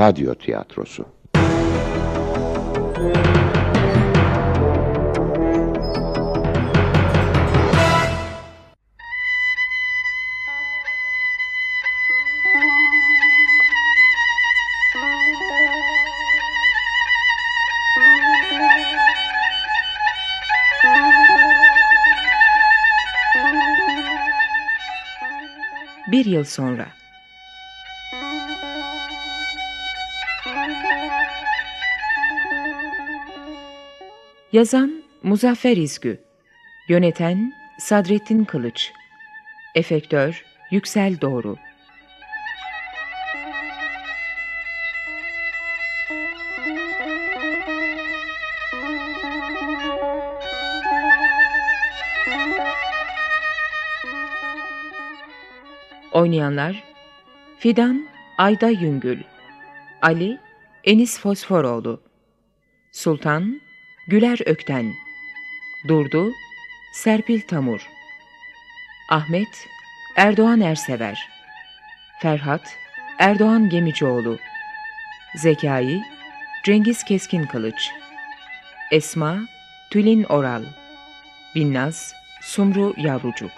radyo tiyatrosu. Bir yıl sonra. Yazan Muzaffer İzgü. Yöneten Sadrettin Kılıç. Efektör Yüksel Doğru. Oynayanlar Fidan Ayda Yüngül Ali Enis Fosforoğlu Sultan Güler Ökten. Durdu Serpil Tamur. Ahmet Erdoğan Ersever. Ferhat Erdoğan Gemicioğlu. Zekai Cengiz Keskin Kılıç. Esma Tülin Oral. Binnaz Sumru Yavrucuk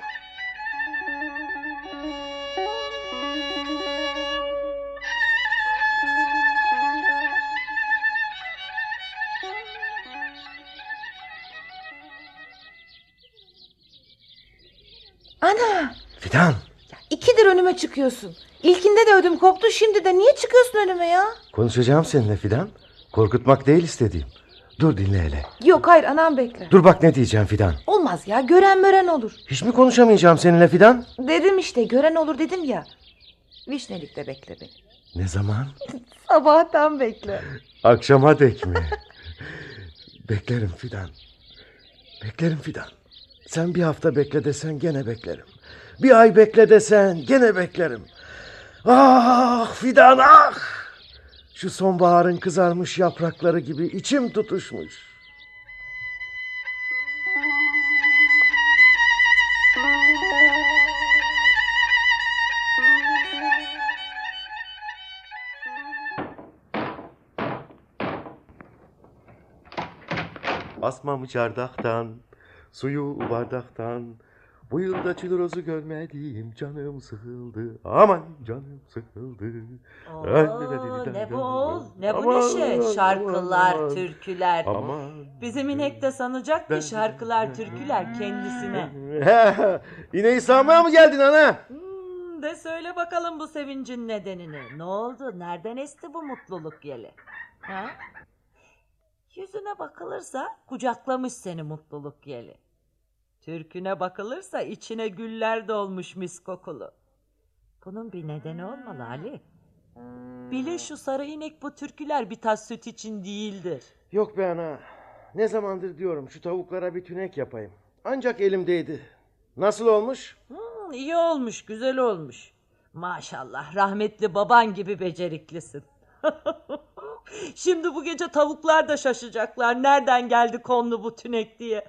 çıkıyorsun. İlkinde de ödüm koptu şimdi de niye çıkıyorsun önüme ya? konuşacağım seninle Fidan. Korkutmak değil istediğim. Dur dinle hele. Yok hayır anam bekle. Dur bak ne diyeceğim Fidan. Olmaz ya gören mören olur. Hiç mi konuşamayacağım seninle Fidan? Dedim işte gören olur dedim ya. Vişnelik'te bekle beni. Ne zaman? Sabahtan bekle. Akşama dek mi? beklerim Fidan. Beklerim Fidan. Sen bir hafta bekle desen gene beklerim. Bir ay bekle desen gene beklerim. Ah Fidan ah! Şu sonbaharın kızarmış yaprakları gibi içim tutuşmuş. Asmam çardaktan, suyu bardaktan. Bu yılda çilrozu görmedim, canım sıkıldı. Aman canım sıkıldı. Oo, ne bol, ne bu neşe. Şarkılar, aman. türküler. Aman. Bizim inek de sanacak ki şarkılar, türküler kendisine. Yine İslam'a mı geldin ana? Hmm, de söyle bakalım bu sevincin nedenini. Ne oldu? Nereden esti bu mutluluk yeli? Ha? Yüzüne bakılırsa kucaklamış seni mutluluk yeli. Türküne bakılırsa içine güller dolmuş mis kokulu. Bunun bir nedeni olmalı Ali. Bile şu sarı inek bu türküler bir tas süt için değildir. Yok be ana. Ne zamandır diyorum şu tavuklara bir tünek yapayım. Ancak elimdeydi. Nasıl olmuş? Hmm, iyi olmuş, güzel olmuş. Maşallah rahmetli baban gibi beceriklisin. Şimdi bu gece tavuklar da şaşacaklar. Nereden geldi konlu bu tünek diye.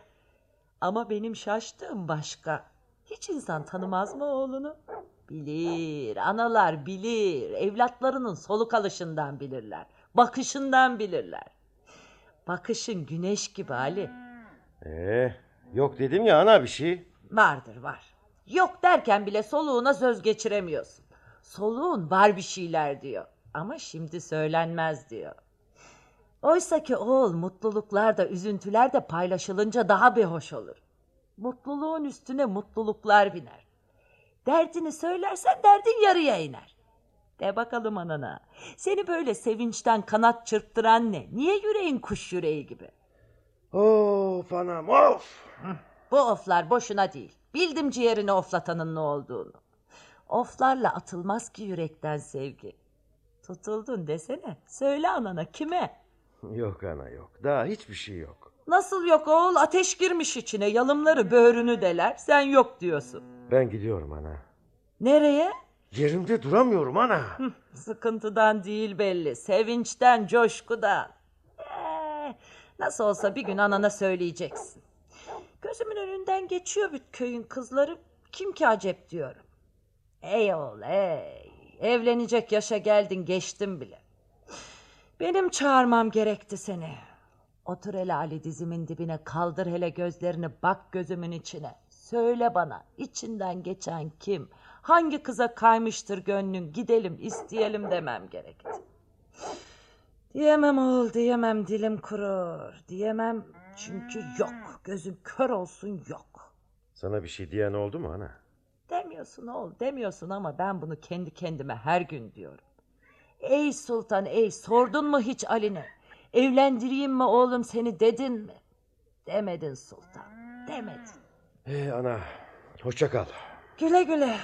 Ama benim şaştığım başka. Hiç insan tanımaz mı oğlunu? Bilir, analar bilir. Evlatlarının soluk alışından bilirler. Bakışından bilirler. Bakışın güneş gibi Ali. Ee, yok dedim ya ana bir şey. Vardır var. Yok derken bile soluğuna söz geçiremiyorsun. Soluğun var bir şeyler diyor. Ama şimdi söylenmez diyor. Oysa ki oğul mutluluklar da üzüntüler de paylaşılınca daha bir hoş olur. Mutluluğun üstüne mutluluklar biner. Derdini söylersen derdin yarıya iner. De bakalım anana. Seni böyle sevinçten kanat çırptıran ne? Niye yüreğin kuş yüreği gibi? Of anam of. Bu oflar boşuna değil. Bildim ciğerini oflatanın ne olduğunu. Oflarla atılmaz ki yürekten sevgi. Tutuldun desene. Söyle anana kime? Yok ana yok. Daha hiçbir şey yok. Nasıl yok oğul ateş girmiş içine yalımları böğrünü deler. Sen yok diyorsun. Ben gidiyorum ana. Nereye? Yerimde duramıyorum ana. Sıkıntıdan değil belli. Sevinçten, coşkudan. Ee, nasıl olsa bir gün anana söyleyeceksin. Gözümün önünden geçiyor bir köyün kızları. Kim ki acep diyorum. Ey oğul ey. Evlenecek yaşa geldin geçtin bile. Benim çağırmam gerekti seni. Otur hele Ali dizimin dibine kaldır hele gözlerini bak gözümün içine. Söyle bana içinden geçen kim? Hangi kıza kaymıştır gönlün gidelim isteyelim demem gerekti. Diyemem oğul diyemem dilim kurur. Diyemem çünkü yok gözüm kör olsun yok. Sana bir şey diyen oldu mu ana? Demiyorsun oğul demiyorsun ama ben bunu kendi kendime her gün diyorum. Ey sultan ey sordun mu hiç Ali'ne? Evlendireyim mi oğlum seni dedin mi? Demedin sultan demedin. Ee ana hoşça kal. Güle güle.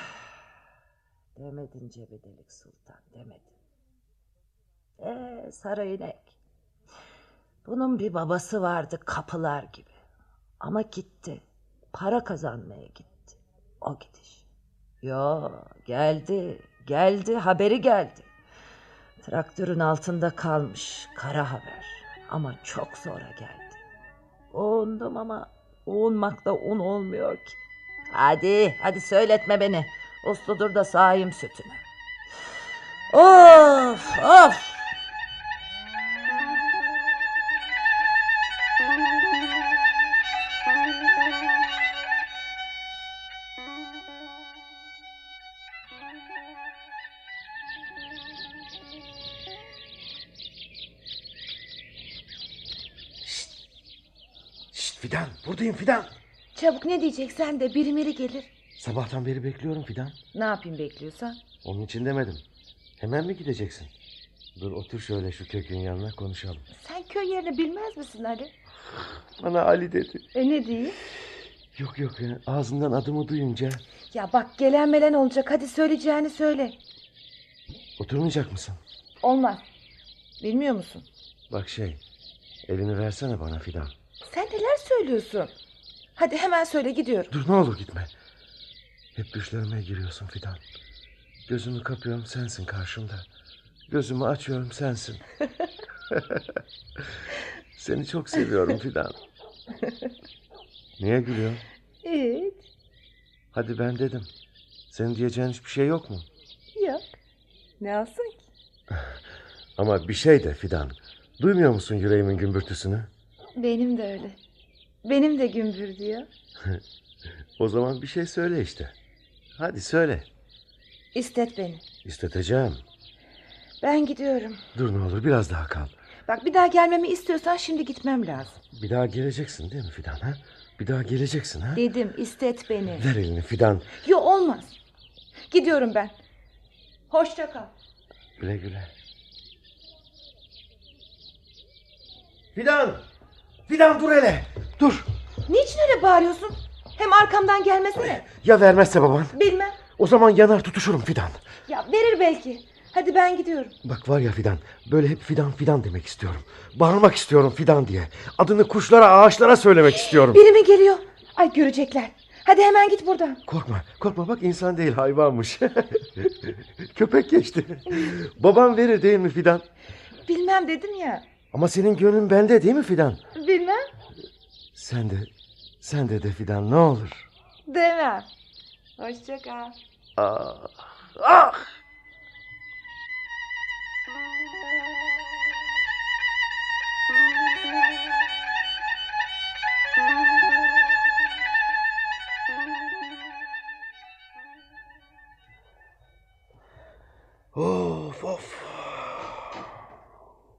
Demedin cebedelik sultan demedin. Ee sarı inek. Bunun bir babası vardı kapılar gibi. Ama gitti. Para kazanmaya gitti. O gidiş. Yo geldi. Geldi haberi geldi. Traktörün altında kalmış. Kara haber. Ama çok sonra geldi. Uğundum ama uğunmakta un olmuyor ki. Hadi, hadi söyletme beni. Usludur da sahim sütüne. Of, of. Buradayım Fidan. Çabuk ne diyeceksen de biri miri gelir. Sabahtan beri bekliyorum Fidan. Ne yapayım bekliyorsan? Onun için demedim. Hemen mi gideceksin? Dur otur şöyle şu kökün yanına konuşalım. Sen köy yerini bilmez misin Ali? Bana Ali dedi. E ne diyeyim? Yok yok ya ağzından adımı duyunca. Ya bak gelen melen olacak hadi söyleyeceğini söyle. Oturmayacak mısın? Olmaz. Bilmiyor musun? Bak şey elini versene bana Fidan. Sen neler söylüyorsun? Hadi hemen söyle gidiyorum. Dur ne olur gitme. Hep düşlerime giriyorsun Fidan. Gözümü kapıyorum sensin karşımda. Gözümü açıyorum sensin. Seni çok seviyorum Fidan. Niye gülüyorsun? Hiç. Hadi ben dedim. Senin diyeceğin hiçbir şey yok mu? Yok. Ne alsın ki? Ama bir şey de Fidan. Duymuyor musun yüreğimin gümbürtüsünü? Benim de öyle. Benim de gümbür diyor. O zaman bir şey söyle işte. Hadi söyle. İstet beni. İsteteceğim. Ben gidiyorum. Dur ne olur biraz daha kal. Bak bir daha gelmemi istiyorsan şimdi gitmem lazım. Bir daha geleceksin değil mi Fidan? Ha? Bir daha geleceksin ha? Dedim istet beni. Ver elini Fidan. Yo olmaz. Gidiyorum ben. Hoşça kal. Güle güle. Fidan! Fidan dur hele. Dur. Niçin öyle bağırıyorsun? Hem arkamdan gelmesene. Ya vermezse baban? Bilmem. O zaman yanar tutuşurum Fidan. Ya verir belki. Hadi ben gidiyorum. Bak var ya Fidan böyle hep Fidan Fidan demek istiyorum. Bağırmak istiyorum Fidan diye. Adını kuşlara ağaçlara söylemek istiyorum. Biri mi geliyor? Ay görecekler. Hadi hemen git buradan. Korkma korkma bak insan değil hayvanmış. Köpek geçti. Babam verir değil mi Fidan? Bilmem dedim ya. Ama senin gönlün bende değil mi Fidan? Bilmem. Sen de sen de de Fidan ne olur. Demem. Hoşça kal. Ah, ah! Of of.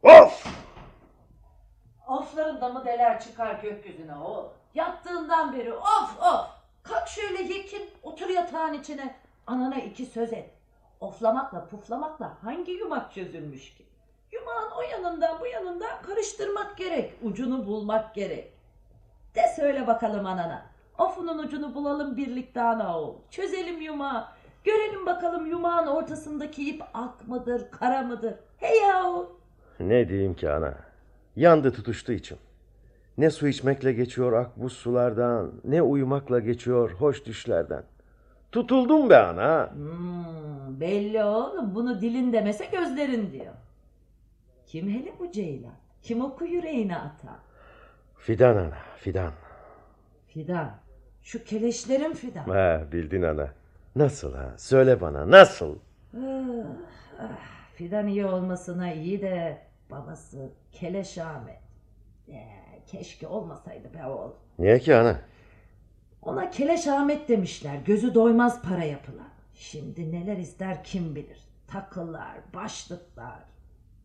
Of! Oflarında mı deler çıkar gökyüzüne o? Yattığından beri of of. Kalk şöyle yekin otur yatağın içine. Anana iki söz et. Oflamakla puflamakla hangi yumak çözülmüş ki? Yumağın o yanından bu yanından karıştırmak gerek. Ucunu bulmak gerek. De söyle bakalım anana. Ofunun ucunu bulalım birlikte ana oğul. Çözelim yumağı. Görelim bakalım yumağın ortasındaki ip ak mıdır, kara mıdır? Hey yahu. Ne diyeyim ki ana? Yandı tutuştu içim. Ne su içmekle geçiyor akbuz sulardan, ne uyumakla geçiyor hoş düşlerden. Tutuldum be ana. Hmm, belli oğlum bunu dilin demese gözlerin diyor. Kim hele bu ceylan? Kim oku yüreğine atan? Fidan ana, fidan. Fidan. Şu keleşlerin fidan. Ha, bildin ana. Nasıl ha? Söyle bana nasıl? Ah, ah, fidan iyi olmasına iyi de Babası Keleş Ahmet. Keşke olmasaydı be oğul. Niye ki ana? Ona Keleş Ahmet demişler. Gözü doymaz para yapılan. Şimdi neler ister kim bilir. Takılar, başlıklar.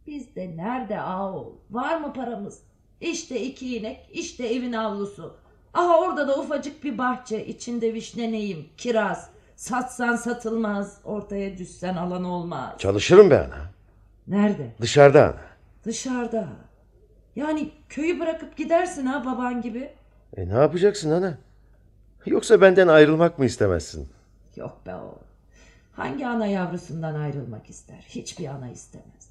Bizde nerede ağol? Var mı paramız? İşte iki inek, işte evin avlusu. Aha orada da ufacık bir bahçe. içinde vişne neyim, kiraz. Satsan satılmaz, ortaya düşsen alan olmaz. Çalışırım be ana. Nerede? Dışarıda ana. Dışarıda. Yani köyü bırakıp gidersin ha baban gibi. E ne yapacaksın ana? Yoksa benden ayrılmak mı istemezsin? Yok be oğlum. Hangi ana yavrusundan ayrılmak ister? Hiçbir ana istemez.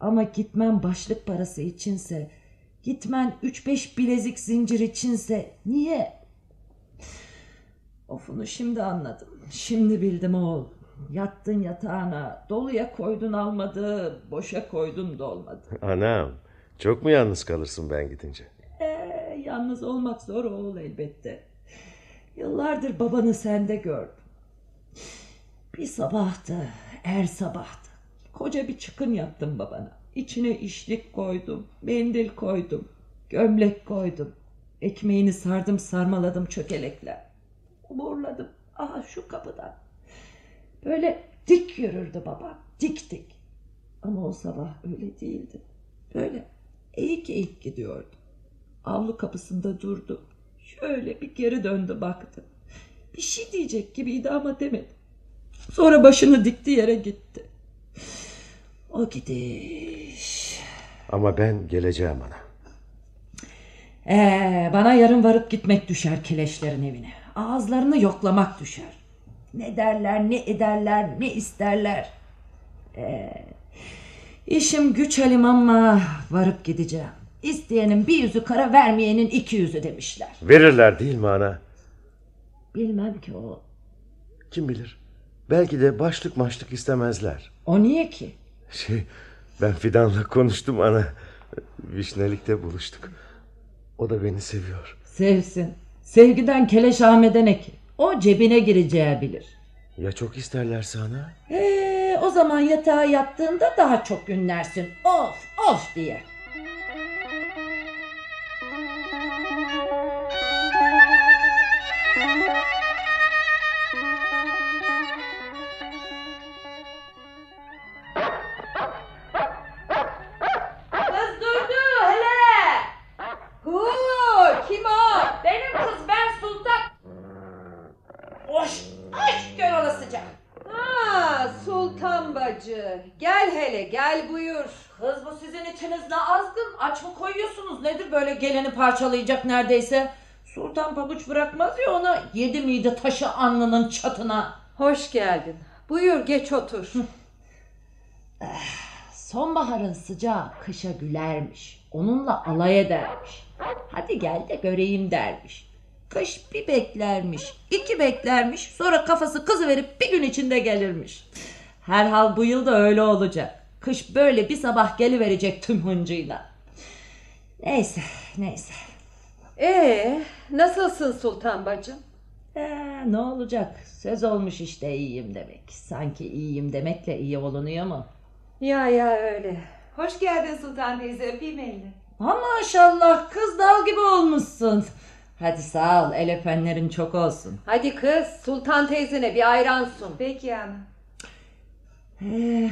Ama gitmen başlık parası içinse, gitmen 3-5 bilezik zincir içinse niye? Ofunu şimdi anladım. Şimdi bildim oğul. Yattın yatağına, doluya koydun almadı, boşa koydun dolmadı. Anam, çok mu yalnız kalırsın ben gidince? Ee, yalnız olmak zor oğul elbette. Yıllardır babanı sende gördüm. Bir sabahtı, er sabahtı. Koca bir çıkın yaptım babana. İçine işlik koydum, mendil koydum, gömlek koydum. Ekmeğini sardım sarmaladım çökelekler. Uğurladım. Aha şu kapıdan. Böyle dik yürürdü baba. Dik dik. Ama o sabah öyle değildi. Böyle eğik eğik gidiyordu. Avlu kapısında durdu. Şöyle bir geri döndü baktı. Bir şey diyecek gibiydi ama demedi. Sonra başını dikti yere gitti. O gidiş. Ama ben geleceğim ana. Ee, bana yarın varıp gitmek düşer keleşlerin evine. Ağızlarını yoklamak düşer. Ne derler, ne ederler, ne isterler. Ee, işim güç halim ama varıp gideceğim. İsteyenin bir yüzü kara vermeyenin iki yüzü demişler. Verirler değil mi ana? Bilmem ki o. Kim bilir? Belki de başlık maçlık istemezler. O niye ki? Şey, ben Fidan'la konuştum ana. Vişnelik'te buluştuk. O da beni seviyor. Sevsin. Sevgiden keleş Ahmet'e ne ki? O cebine gireceği bilir. Ya çok isterlerse ana? Ee, o zaman yatağa yattığında daha çok günlersin. Of of diye. Kız durdu hele. Hu, kim? Benim kız ben Sultan. Hoş, hoş gör olasıca. Sultan bacı. Gel hele gel buyur. Kız bu sizin içiniz ne azgın. Aç mı koyuyorsunuz? Nedir böyle geleni parçalayacak neredeyse? Sultan pabuç bırakmaz ya ona yedi miydi taşı alnının çatına. Hoş geldin. Buyur geç otur. Sonbaharın sıcağı kışa gülermiş. Onunla alay edermiş. Hadi gel de göreyim dermiş. Kış bir beklermiş, iki beklermiş. Sonra kafası kızı verip bir gün içinde gelirmiş. Herhal bu yıl da öyle olacak. Kış böyle bir sabah geliverecek tüm hıncıyla. Neyse, neyse. Ee, nasılsın Sultan bacım? Ee, ne olacak? Söz olmuş işte iyiyim demek. Sanki iyiyim demekle iyi olunuyor mu? Ya ya öyle. Hoş geldin Sultan teyze öpeyim elini. Ha maşallah kız dal gibi olmuşsun. Hadi sağ ol el öpenlerin çok olsun. Hadi kız Sultan teyzene bir ayran sun. Peki ana. Ee,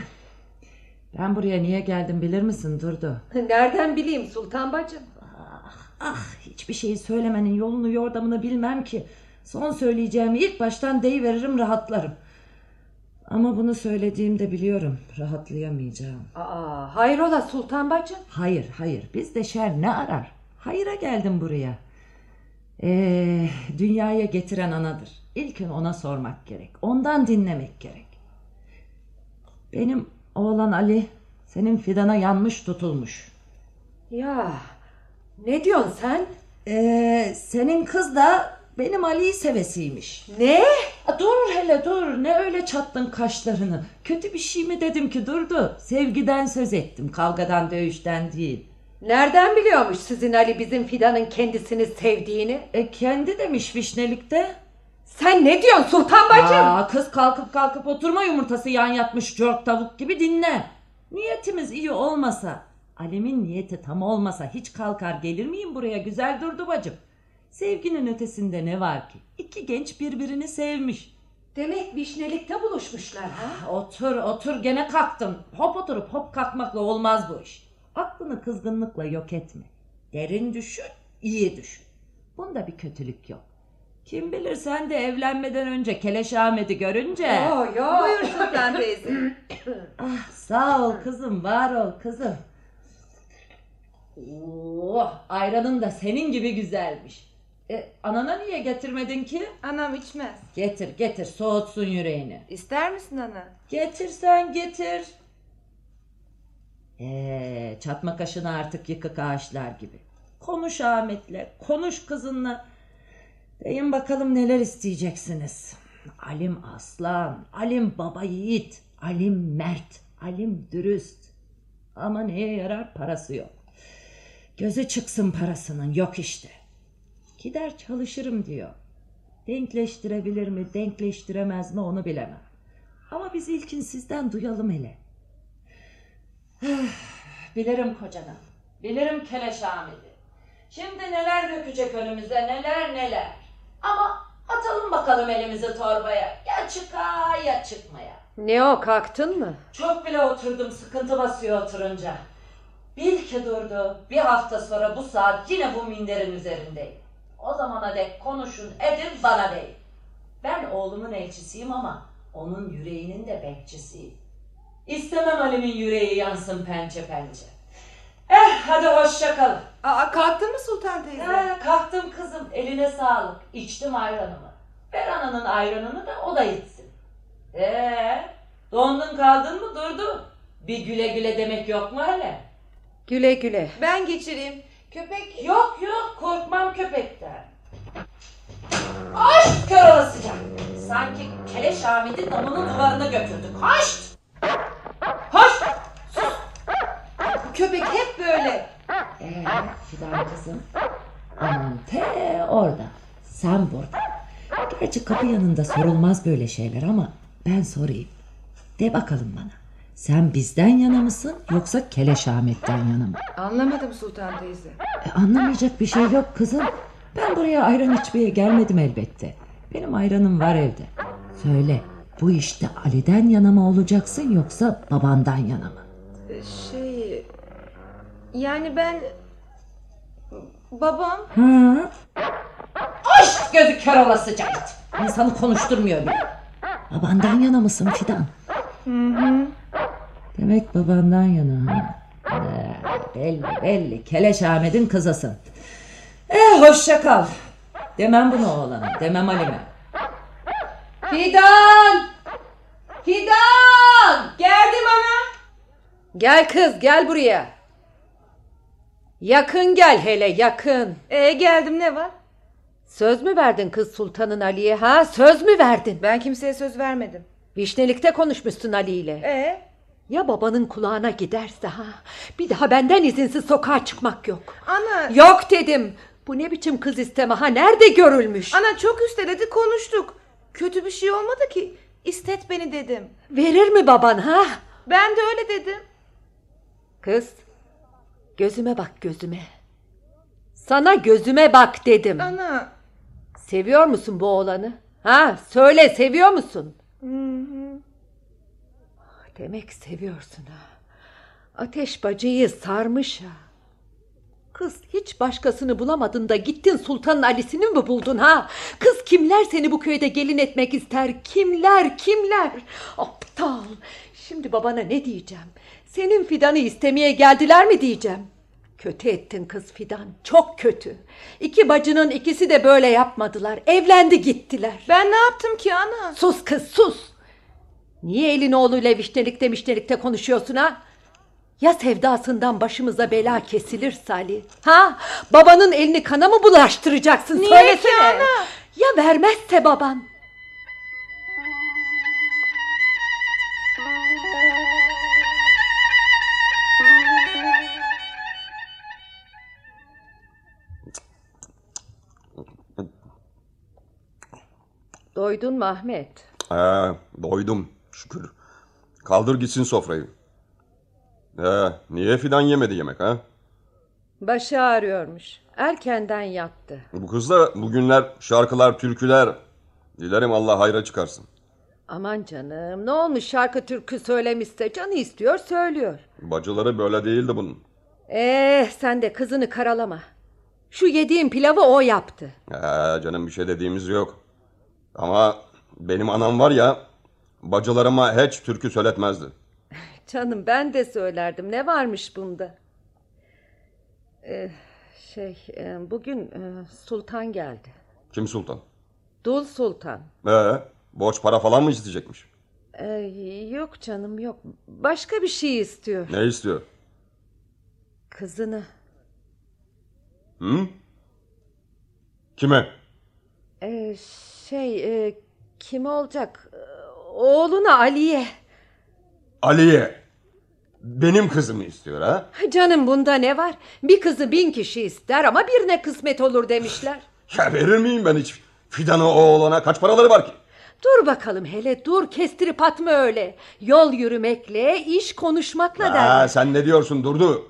ben buraya niye geldim bilir misin Durdu? Nereden bileyim Sultan bacım? Ah hiçbir şeyi söylemenin yolunu yordamını bilmem ki. Son söyleyeceğimi ilk baştan deyiveririm rahatlarım. Ama bunu söylediğimde biliyorum rahatlayamayacağım. Aa, hayrola Sultan bacım? Hayır hayır bizde şer ne arar? Hayıra geldim buraya. Ee, dünyaya getiren anadır. İlkin ona sormak gerek. Ondan dinlemek gerek. Benim oğlan Ali senin fidana yanmış tutulmuş. Ya ne diyorsun sen? Ee, senin kız da benim Ali'yi sevesiymiş. Ne? Dur hele dur ne öyle çattın kaşlarını. Kötü bir şey mi dedim ki durdu. Sevgiden söz ettim kavgadan dövüşten değil. Nereden biliyormuş sizin Ali bizim Fidan'ın kendisini sevdiğini? E kendi demiş vişnelikte. Sen ne diyorsun Sultan bacım? Aa, kız kalkıp kalkıp oturma yumurtası yan yatmış cork tavuk gibi dinle. Niyetimiz iyi olmasa Alim'in niyeti tam olmasa hiç kalkar gelir miyim buraya güzel durdu bacım. Sevginin ötesinde ne var ki? İki genç birbirini sevmiş. Demek vişnelikte buluşmuşlar ha? Otur otur gene kalktın. Hop oturup hop kalkmakla olmaz bu iş. Aklını kızgınlıkla yok etme. Derin düşün, iyi düşün. Bunda bir kötülük yok. Kim bilir sen de evlenmeden önce Keleş Ahmet'i görünce... yo. Buyur Sultan teyze. Ah, sağ ol kızım, var ol kızım. Oh, ayranın da senin gibi güzelmiş. E, anana niye getirmedin ki? Anam içmez. Getir getir soğutsun yüreğini. İster misin ana? Getirsen getir. Ee, çatma kaşını artık yıkık ağaçlar gibi. Konuş Ahmet'le, konuş kızınla. Deyin bakalım neler isteyeceksiniz. Alim aslan, Alim baba yiğit, Alim mert, Alim dürüst. Ama neye yarar parası yok. Gözü çıksın parasının yok işte. Gider çalışırım diyor. Denkleştirebilir mi, denkleştiremez mi onu bilemem. Ama biz ilkin sizden duyalım hele. Bilirim kocanım. Bilirim Keleş Ahmet'i. Şimdi neler dökecek önümüze neler neler. Ama atalım bakalım elimizi torbaya. Ya çıka ya çıkmaya. Ne o kalktın mı? Çok bile oturdum sıkıntı basıyor oturunca. Bil ki durdu. Bir hafta sonra bu saat yine bu minderin üzerindeyim. O zamana dek konuşun edin bana değil. Ben oğlumun elçisiyim ama onun yüreğinin de bekçisiyim. İstemem Ali'nin yüreği yansın pençe pençe. Eh hadi hoşça kalın. Aa kalktın mı Sultan teyze? Eh, kalktım kızım eline sağlık. İçtim ayranımı. Ver ananın ayranını da o da içsin. Ee, dondun kaldın mı durdun. Bir güle güle demek yok mu hele? Güle güle. Ben geçireyim. Köpek Yok yok korkmam köpekten. Aşk kör olasıca. Sanki Keleş Ahmet'in damının duvarını götürdük. Haşt! Köpek hep böyle. Ee, Fidan kızım. Aman te orada. Sen burada. Gerçi kapı yanında sorulmaz böyle şeyler ama ben sorayım. De bakalım bana. Sen bizden yana mısın yoksa Keleş Ahmet'ten yana mı? Anlamadım Sultan teyze. E, anlamayacak bir şey yok kızım. Ben buraya ayran içmeye gelmedim elbette. Benim ayranım var evde. Söyle bu işte Ali'den yana mı olacaksın yoksa babandan yana mı? Şey... Yani ben... Babam... Hı? Aşk gözü kör olasıca it. İnsanı konuşturmuyor bile. Babandan yana mısın Fidan? Demek babandan yana ha. Ee, belli belli. Keleş Ahmet'in kızısın. Eh hoşça kal. Demem bunu oğlana. Demem Halime. Fidan! Fidan! Geldim ana. Gel kız gel buraya. Yakın gel hele yakın. Ee geldim ne var? Söz mü verdin kız sultanın Ali'ye ha? Söz mü verdin? Ben kimseye söz vermedim. Vişnelikte konuşmuşsun Ali ile. Ee? Ya babanın kulağına giderse ha? Bir daha benden izinsiz sokağa çıkmak yok. Ana... Yok dedim. Bu ne biçim kız isteme ha? Nerede görülmüş? Ana çok üsteledi konuştuk. Kötü bir şey olmadı ki. İstet beni dedim. Verir mi baban ha? Ben de öyle dedim. Kız, gözüme bak gözüme. Sana gözüme bak dedim. Ana... Seviyor musun bu oğlanı? Ha, söyle seviyor musun? Demek seviyorsun ha. Ateş bacayı sarmış ha. Kız hiç başkasını bulamadın da gittin Sultanın Ali'sini mi buldun ha? Kız kimler seni bu köyde gelin etmek ister? Kimler kimler? Aptal. Şimdi babana ne diyeceğim? Senin fidanı istemeye geldiler mi diyeceğim? Kötü ettin kız fidan. Çok kötü. İki bacının ikisi de böyle yapmadılar. Evlendi gittiler. Ben ne yaptım ki ana? Sus kız sus. Niye elin oğluyla vişnelikte mişnelikte konuşuyorsun ha? Ya sevdasından başımıza bela kesilirse Ali? Ha? Babanın elini kana mı bulaştıracaksın? Niye Söylesene. ki ana? Ya vermezse baban? Doydun mu Ahmet? Ee, doydum şükür. Kaldır gitsin sofrayı. Ee, niye fidan yemedi yemek ha? Başı ağrıyormuş. Erkenden yattı. Bu kız da bugünler şarkılar, türküler. Dilerim Allah hayra çıkarsın. Aman canım ne olmuş şarkı türkü söylemişse canı istiyor söylüyor. Bacıları böyle değildi bunun. Eh sen de kızını karalama. Şu yediğim pilavı o yaptı. Ee, canım bir şey dediğimiz yok. Ama benim anam var ya, bacılarıma hiç türkü söyletmezdi. Canım ben de söylerdim. Ne varmış bunda? Eh, şey eh, bugün eh, sultan geldi. Kim sultan? Dul sultan. Ee, borç para falan mı isteyecekmiş? Eh, yok canım yok. Başka bir şey istiyor. Ne istiyor? Kızını. Hı? Kime? Eh, şey eh, kim olacak? Eh, Oğluna Ali'ye. Ali'ye. Benim kızımı istiyor ha? Canım bunda ne var? Bir kızı bin kişi ister ama birine kısmet olur demişler. Ya verir miyim ben hiç? Fidanı oğlana kaç paraları var ki? Dur bakalım hele dur kestirip atma öyle. Yol yürümekle iş konuşmakla Ha, derler. sen ne diyorsun Durdu?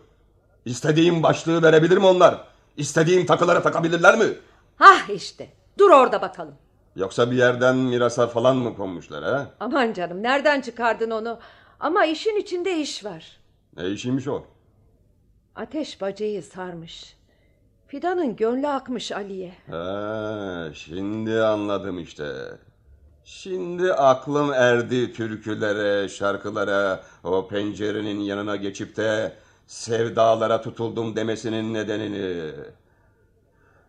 İstediğim başlığı verebilir mi onlar? İstediğim takıları takabilirler mi? Hah işte dur orada bakalım. Yoksa bir yerden mirasa falan mı konmuşlar ha? Aman canım nereden çıkardın onu? Ama işin içinde iş var. Ne işiymiş o? Ateş bacayı sarmış. Fidanın gönlü akmış Ali'ye. Ha, şimdi anladım işte. Şimdi aklım erdi türkülere, şarkılara, o pencerenin yanına geçip de sevdalara tutuldum demesinin nedenini.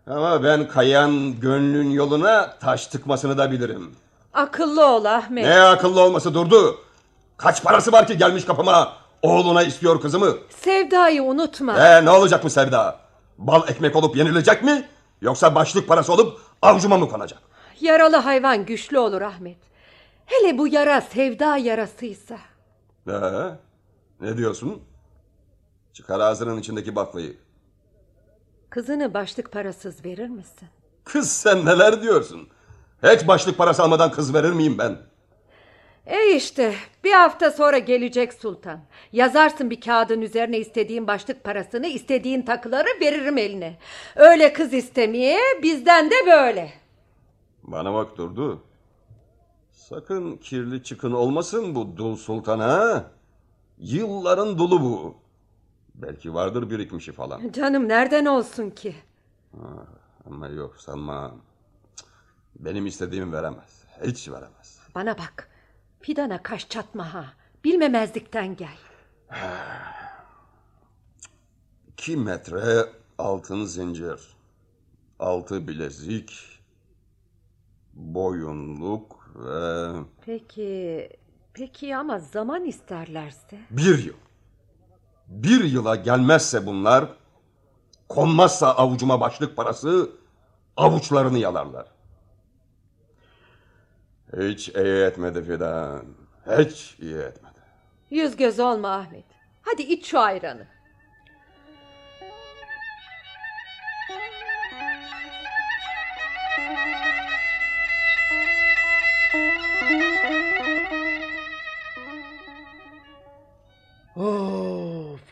Ama ben kayan gönlün yoluna taş tıkmasını da bilirim. Akıllı ol Ahmet. Ne akıllı olması durdu. Kaç parası var ki gelmiş kapıma? Oğluna istiyor kızımı. Sevdayı unutma. E ne olacak mı Sevda? Bal ekmek olup yenilecek mi? Yoksa başlık parası olup avcuma mı konacak? Yaralı hayvan güçlü olur Ahmet. Hele bu yara sevda yarasıysa. Ee, ne diyorsun? Çıkar ağzının içindeki baklayı. Kızını başlık parasız verir misin? Kız sen neler diyorsun? Hiç başlık parası almadan kız verir miyim ben? E işte bir hafta sonra gelecek sultan. Yazarsın bir kağıdın üzerine istediğin başlık parasını, istediğin takıları veririm eline. Öyle kız istemeye bizden de böyle. Bana bak durdu. Sakın kirli çıkın olmasın bu dul sultan ha. Yılların dulu bu. Belki vardır birikmişi falan. Canım nereden olsun ki? Ama yok sanmam. Cık, Benim istediğimi veremez. Hiç veremez. Bana bak. Fidana kaş çatma ha. Bilmemezlikten gel. İki metre altın zincir. Altı bilezik. Boyunluk ve Peki, peki ama zaman isterlerse? bir yıl. Bir yıla gelmezse bunlar, konmazsa avucuma başlık parası, avuçlarını yalarlar. Hiç iyi etmedi Fidan. Hiç iyi etmedi. Yüz göz olma Ahmet. Hadi iç şu ayranı. Of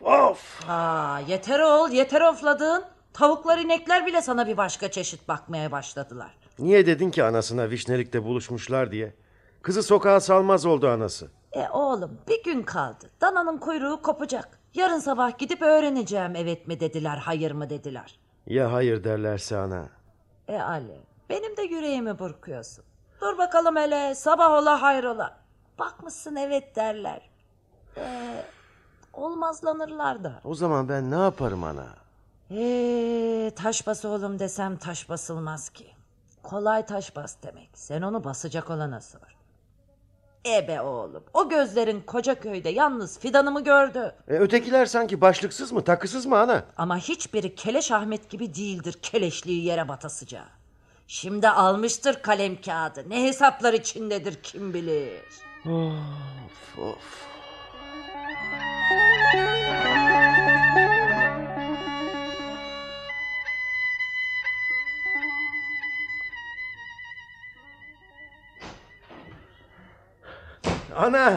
of. Aa, yeter ol yeter ofladın. Tavuklar inekler bile sana bir başka çeşit bakmaya başladılar. Niye dedin ki anasına vişnelikte buluşmuşlar diye? Kızı sokağa salmaz oldu anası. E oğlum bir gün kaldı. Dananın kuyruğu kopacak. Yarın sabah gidip öğreneceğim evet mi dediler hayır mı dediler. Ya hayır derlerse ana. E Ali benim de yüreğimi burkuyorsun. Dur bakalım hele sabah ola hayrola. Bakmışsın evet derler. E, olmazlanırlar da. O zaman ben ne yaparım ana? Ee, taş bas oğlum desem taş basılmaz ki. Kolay taş bas demek. Sen onu basacak olana sor. Ebe oğlum. O gözlerin koca köyde yalnız fidanımı gördü. E, ötekiler sanki başlıksız mı takısız mı ana? Ama hiçbiri Keleş Ahmet gibi değildir keleşliği yere batasıca. Şimdi almıştır kalem kağıdı. Ne hesaplar içindedir kim bilir. Of of. Ana!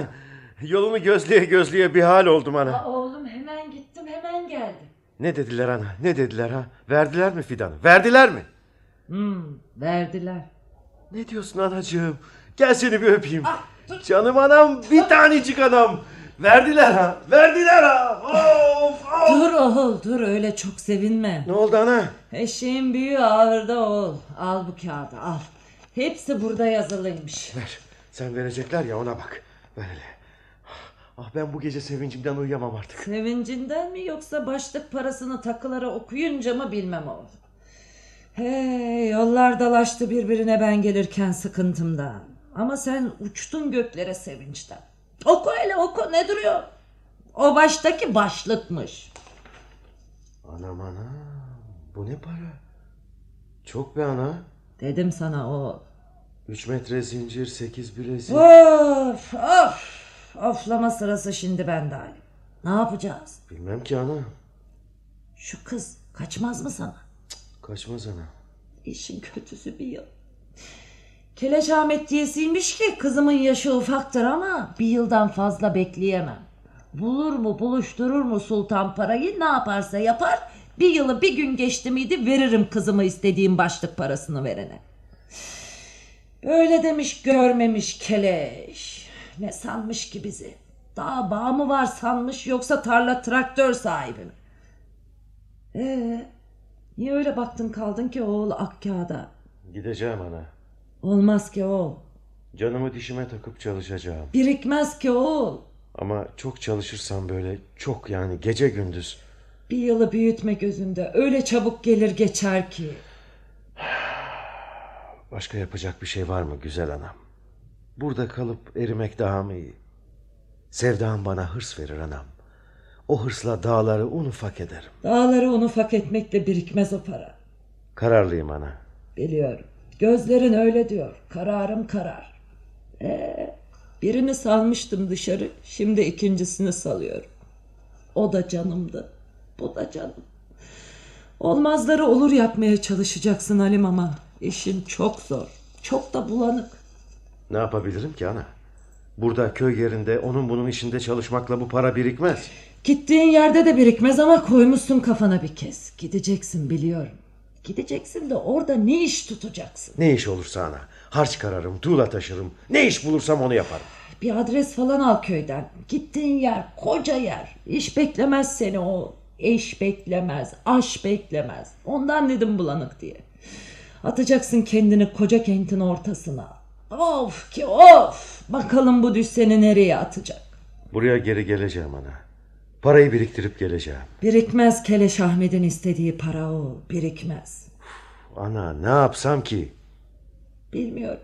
Yolunu gözleye gözleye bir hal oldum ana. Oğlum Ne dediler ana? Ne dediler ha? Verdiler mi fidanı? Verdiler mi? Hmm, verdiler. Ne diyorsun anacığım? Gel seni bir öpeyim. Canım anam, bir tanecik anam. Verdiler ha, verdiler ha. Of, of. Dur oğul dur öyle çok sevinme. Ne oldu ana? Eşeğin büyüğü ağırda oğul. Al bu kağıdı al. Hepsi burada yazılıymış. Ver. Sen verecekler ya ona bak. Ver hele. Ah ben bu gece sevincimden uyuyamam artık. Sevincinden mi yoksa başlık parasını takılara okuyunca mı bilmem oğul. Hey yollar dalaştı birbirine ben gelirken sıkıntımdan. Ama sen uçtun göklere sevinçten. Oku hele oku ne duruyor? O baştaki başlıkmış. Anam anam. Bu ne para? Çok be ana. Dedim sana oğul. Üç metre zincir, sekiz bilezik. Of of. Oflama sırası şimdi bende Ali. Ne yapacağız? Bilmem ki ana. Şu kız kaçmaz mı sana? Kaçmaz ana. İşin kötüsü bir yıl. Keleş Ahmet diyesiymiş ki kızımın yaşı ufaktır ama bir yıldan fazla bekleyemem. Bulur mu buluşturur mu sultan parayı ne yaparsa yapar bir yılı bir gün geçti miydi veririm kızımı istediğim başlık parasını verene. Böyle demiş görmemiş keleş. Ne sanmış ki bizi? Dağ bağ mı var sanmış yoksa tarla traktör sahibi mi? Ee, niye öyle baktın kaldın ki oğul ak kağıda? Gideceğim ana. Olmaz ki oğul. Canımı dişime takıp çalışacağım. Birikmez ki oğul. Ama çok çalışırsam böyle çok yani gece gündüz. Bir yılı büyütme gözünde. Öyle çabuk gelir geçer ki. Başka yapacak bir şey var mı güzel anam? Burada kalıp erimek daha mı iyi? Sevdam bana hırs verir anam. O hırsla dağları un ufak ederim. Dağları un ufak etmekle birikmez o para. Kararlıyım ana. Biliyorum. Gözlerin öyle diyor. Kararım karar. Ee, birini salmıştım dışarı. Şimdi ikincisini salıyorum. O da canımdı. Bu da canım. Olmazları olur yapmaya çalışacaksın Halim ama işin çok zor. Çok da bulanık. Ne yapabilirim ki ana? Burada köy yerinde onun bunun işinde çalışmakla bu para birikmez. Gittiğin yerde de birikmez ama koymuşsun kafana bir kez. Gideceksin biliyorum. Gideceksin de orada ne iş tutacaksın? Ne iş olursa ana. Harç kararım, tuğla taşırım. Ne iş bulursam onu yaparım. Bir adres falan al köyden. Gittiğin yer koca yer. İş beklemez seni o. Eş beklemez, aş beklemez. Ondan dedim bulanık diye. Atacaksın kendini koca kentin ortasına. Of ki of. Bakalım bu düş seni nereye atacak. Buraya geri geleceğim ana. Parayı biriktirip geleceğim. Birikmez Keleş Ahmet'in istediği para o. Birikmez. Ana ne yapsam ki? Bilmiyorum.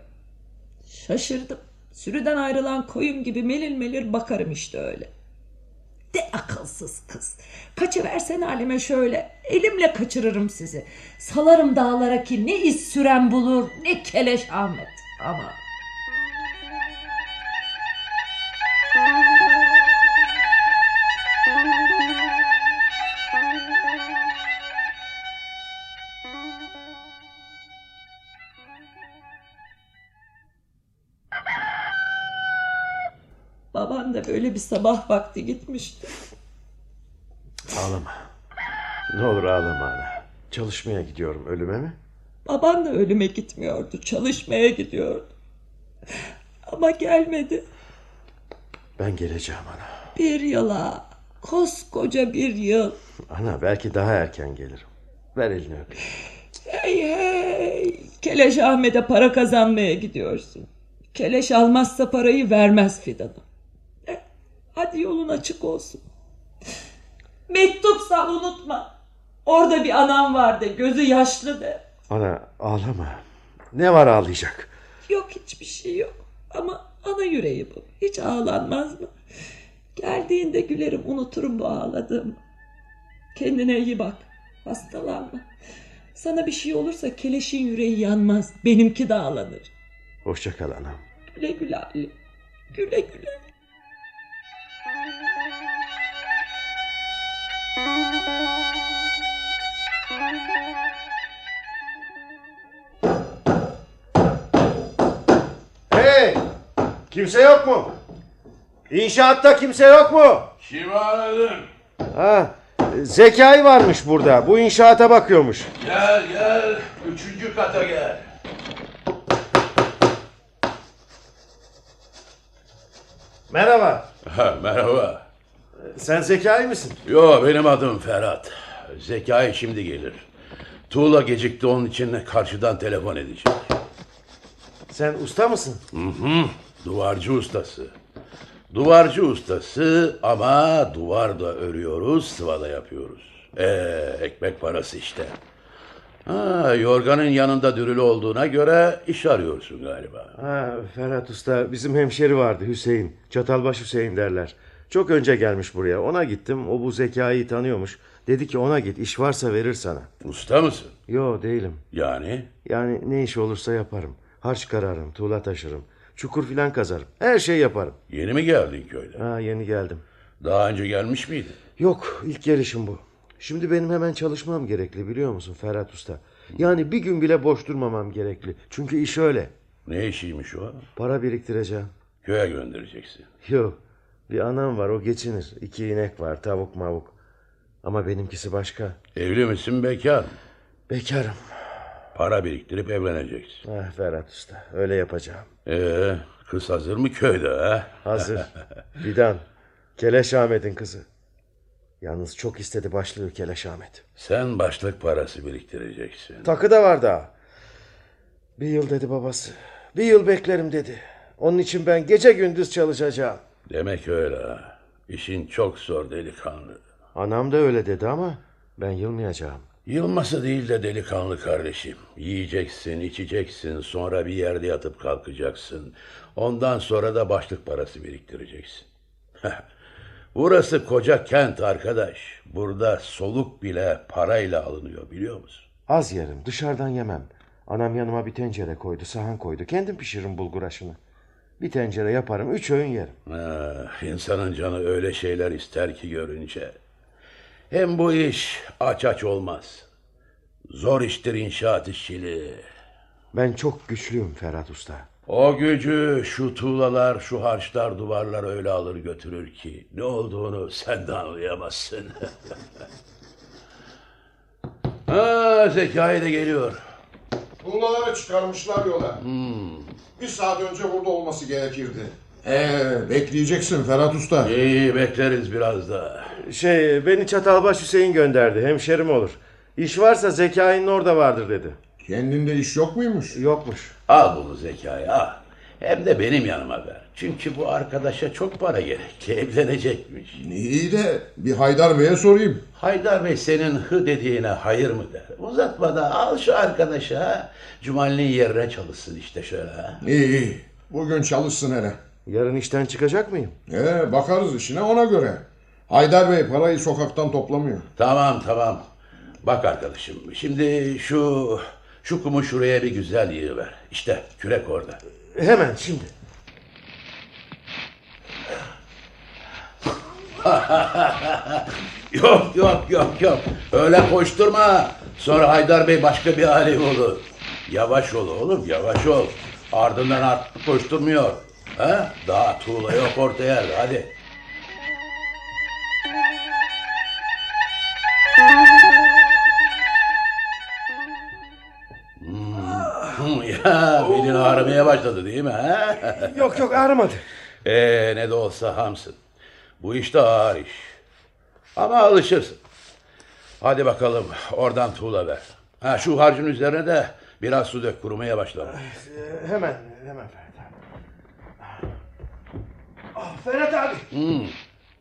Şaşırdım. Sürüden ayrılan koyun gibi melil melil bakarım işte öyle. De akılsız kız. Kaçıversen halime şöyle. Elimle kaçırırım sizi. Salarım dağlara ki ne iz süren bulur ne keleş Ahmet. Ama böyle bir sabah vakti gitmişti. Ağlama. Ne olur ağlama ana. Çalışmaya gidiyorum ölüme mi? Baban da ölüme gitmiyordu. Çalışmaya gidiyordu. Ama gelmedi. Ben geleceğim ana. Bir yıla. Koskoca bir yıl. Ana belki daha erken gelirim. Ver elini öpeyim. Hey hey. Keleş Ahmet'e para kazanmaya gidiyorsun. Keleş almazsa parayı vermez Fidan'a. Hadi yolun açık olsun. Mektup sal unutma. Orada bir anam vardı. Gözü yaşlı de. Ana ağlama. Ne var ağlayacak? Yok hiçbir şey yok. Ama ana yüreği bu. Hiç ağlanmaz mı? Geldiğinde gülerim unuturum bu ağladığımı. Kendine iyi bak. Hastalanma. Sana bir şey olursa keleşin yüreği yanmaz. Benimki dağlanır. Hoşça kal anam. Güle güle Ali. Güle güle. Hey! Kimse yok mu? İnşaatta kimse yok mu? Kimi aradın? Ha, Zekai varmış burada. Bu inşaata bakıyormuş. Gel gel. Üçüncü kata gel. Merhaba. Ha, merhaba. Sen Zekai misin? Yo benim adım Ferhat. Zekai şimdi gelir. Tuğla gecikti onun için karşıdan telefon edecek. Sen usta mısın? Duvarcı ustası. Duvarcı ustası ama duvar da örüyoruz, sıva da yapıyoruz. Ee, ekmek parası işte. Ha, yorganın yanında dürülü olduğuna göre iş arıyorsun galiba. Ha, Ferhat Usta bizim hemşeri vardı Hüseyin. Çatalbaş Hüseyin derler. Çok önce gelmiş buraya. Ona gittim. O bu zekayı tanıyormuş. Dedi ki ona git. iş varsa verir sana. Usta mısın? Yo değilim. Yani? Yani ne iş olursa yaparım. Harç kararım, tuğla taşırım. Çukur filan kazarım. Her şey yaparım. Yeni mi geldin köyden? Ha yeni geldim. Daha önce gelmiş miydin? Yok ilk gelişim bu. Şimdi benim hemen çalışmam gerekli biliyor musun Ferhat Usta? Yani bir gün bile boş durmamam gerekli. Çünkü iş öyle. Ne işiymiş o? Para biriktireceğim. Köye göndereceksin. Yok. Bir anam var o geçinir. İki inek var tavuk mavuk. Ama benimkisi başka. Evli misin bekar? Bekarım. Para biriktirip evleneceksin. Ah Ferhat Usta öyle yapacağım. Ee, kız hazır mı köyde ha? Hazır. Fidan. Keleş Ahmet'in kızı. Yalnız çok istedi başlığı Keleş Ahmet. Sen başlık parası biriktireceksin. Takı da var daha. Bir yıl dedi babası. Bir yıl beklerim dedi. Onun için ben gece gündüz çalışacağım. Demek öyle ha. İşin çok zor delikanlı. Anam da öyle dedi ama ben yılmayacağım. Yılması değil de delikanlı kardeşim. Yiyeceksin, içeceksin, sonra bir yerde yatıp kalkacaksın. Ondan sonra da başlık parası biriktireceksin. Burası koca kent arkadaş. Burada soluk bile parayla alınıyor biliyor musun? Az yerim dışarıdan yemem. Anam yanıma bir tencere koydu sahan koydu. Kendim pişiririm bulgur aşını. Bir tencere yaparım üç öğün yerim. Ah, insanın canı öyle şeyler ister ki görünce. Hem bu iş aç aç olmaz. Zor iştir inşaat işçiliği. Ben çok güçlüyüm Ferhat Usta. O gücü şu tuğlalar, şu harçlar, duvarlar öyle alır götürür ki ne olduğunu sen de anlayamazsın. ha, Zekai de geliyor. Tuğlaları çıkarmışlar yola. Bir saat önce burada olması gerekirdi. Ee, bekleyeceksin Ferhat Usta. İyi bekleriz biraz da. Şey beni Çatalbaş Hüseyin gönderdi hemşerim olur. İş varsa Zekai'nin orada vardır dedi. Kendinde iş yok muymuş? Yokmuş. Al bunu Zekai al. Hem de benim yanıma ver. Çünkü bu arkadaşa çok para gerek. Evlenecekmiş. İyi de bir Haydar Bey'e sorayım. Haydar Bey senin hı dediğine hayır mı der? Uzatma da al şu arkadaşı ha. Cumali'nin yerine çalışsın işte şöyle ha. İyi iyi. Bugün çalışsın hele. Yarın işten çıkacak mıyım? Ee, bakarız işine ona göre. Haydar Bey parayı sokaktan toplamıyor. Tamam tamam. Bak arkadaşım şimdi şu şu kumu şuraya bir güzel yığıver. İşte kürek orada. Hemen şimdi. Yok yok yok yok. Öyle koşturma. Sonra Haydar Bey başka bir alem olur. Yavaş ol oğlum yavaş ol. Ardından artık koşturmuyor. Ha? Daha tuğla yok ortaya hadi. belin ağrımaya başladı değil mi? Ha? Yok yok ağrımadı. Ee, ne de olsa hamsın. Bu iş de ağır iş. Ama alışırsın. Hadi bakalım oradan tuğla ver. Ha, şu harcın üzerine de biraz su dök kurumaya başladı. Ee, hemen hemen Ferhat abi. Ah, Ferhat abi.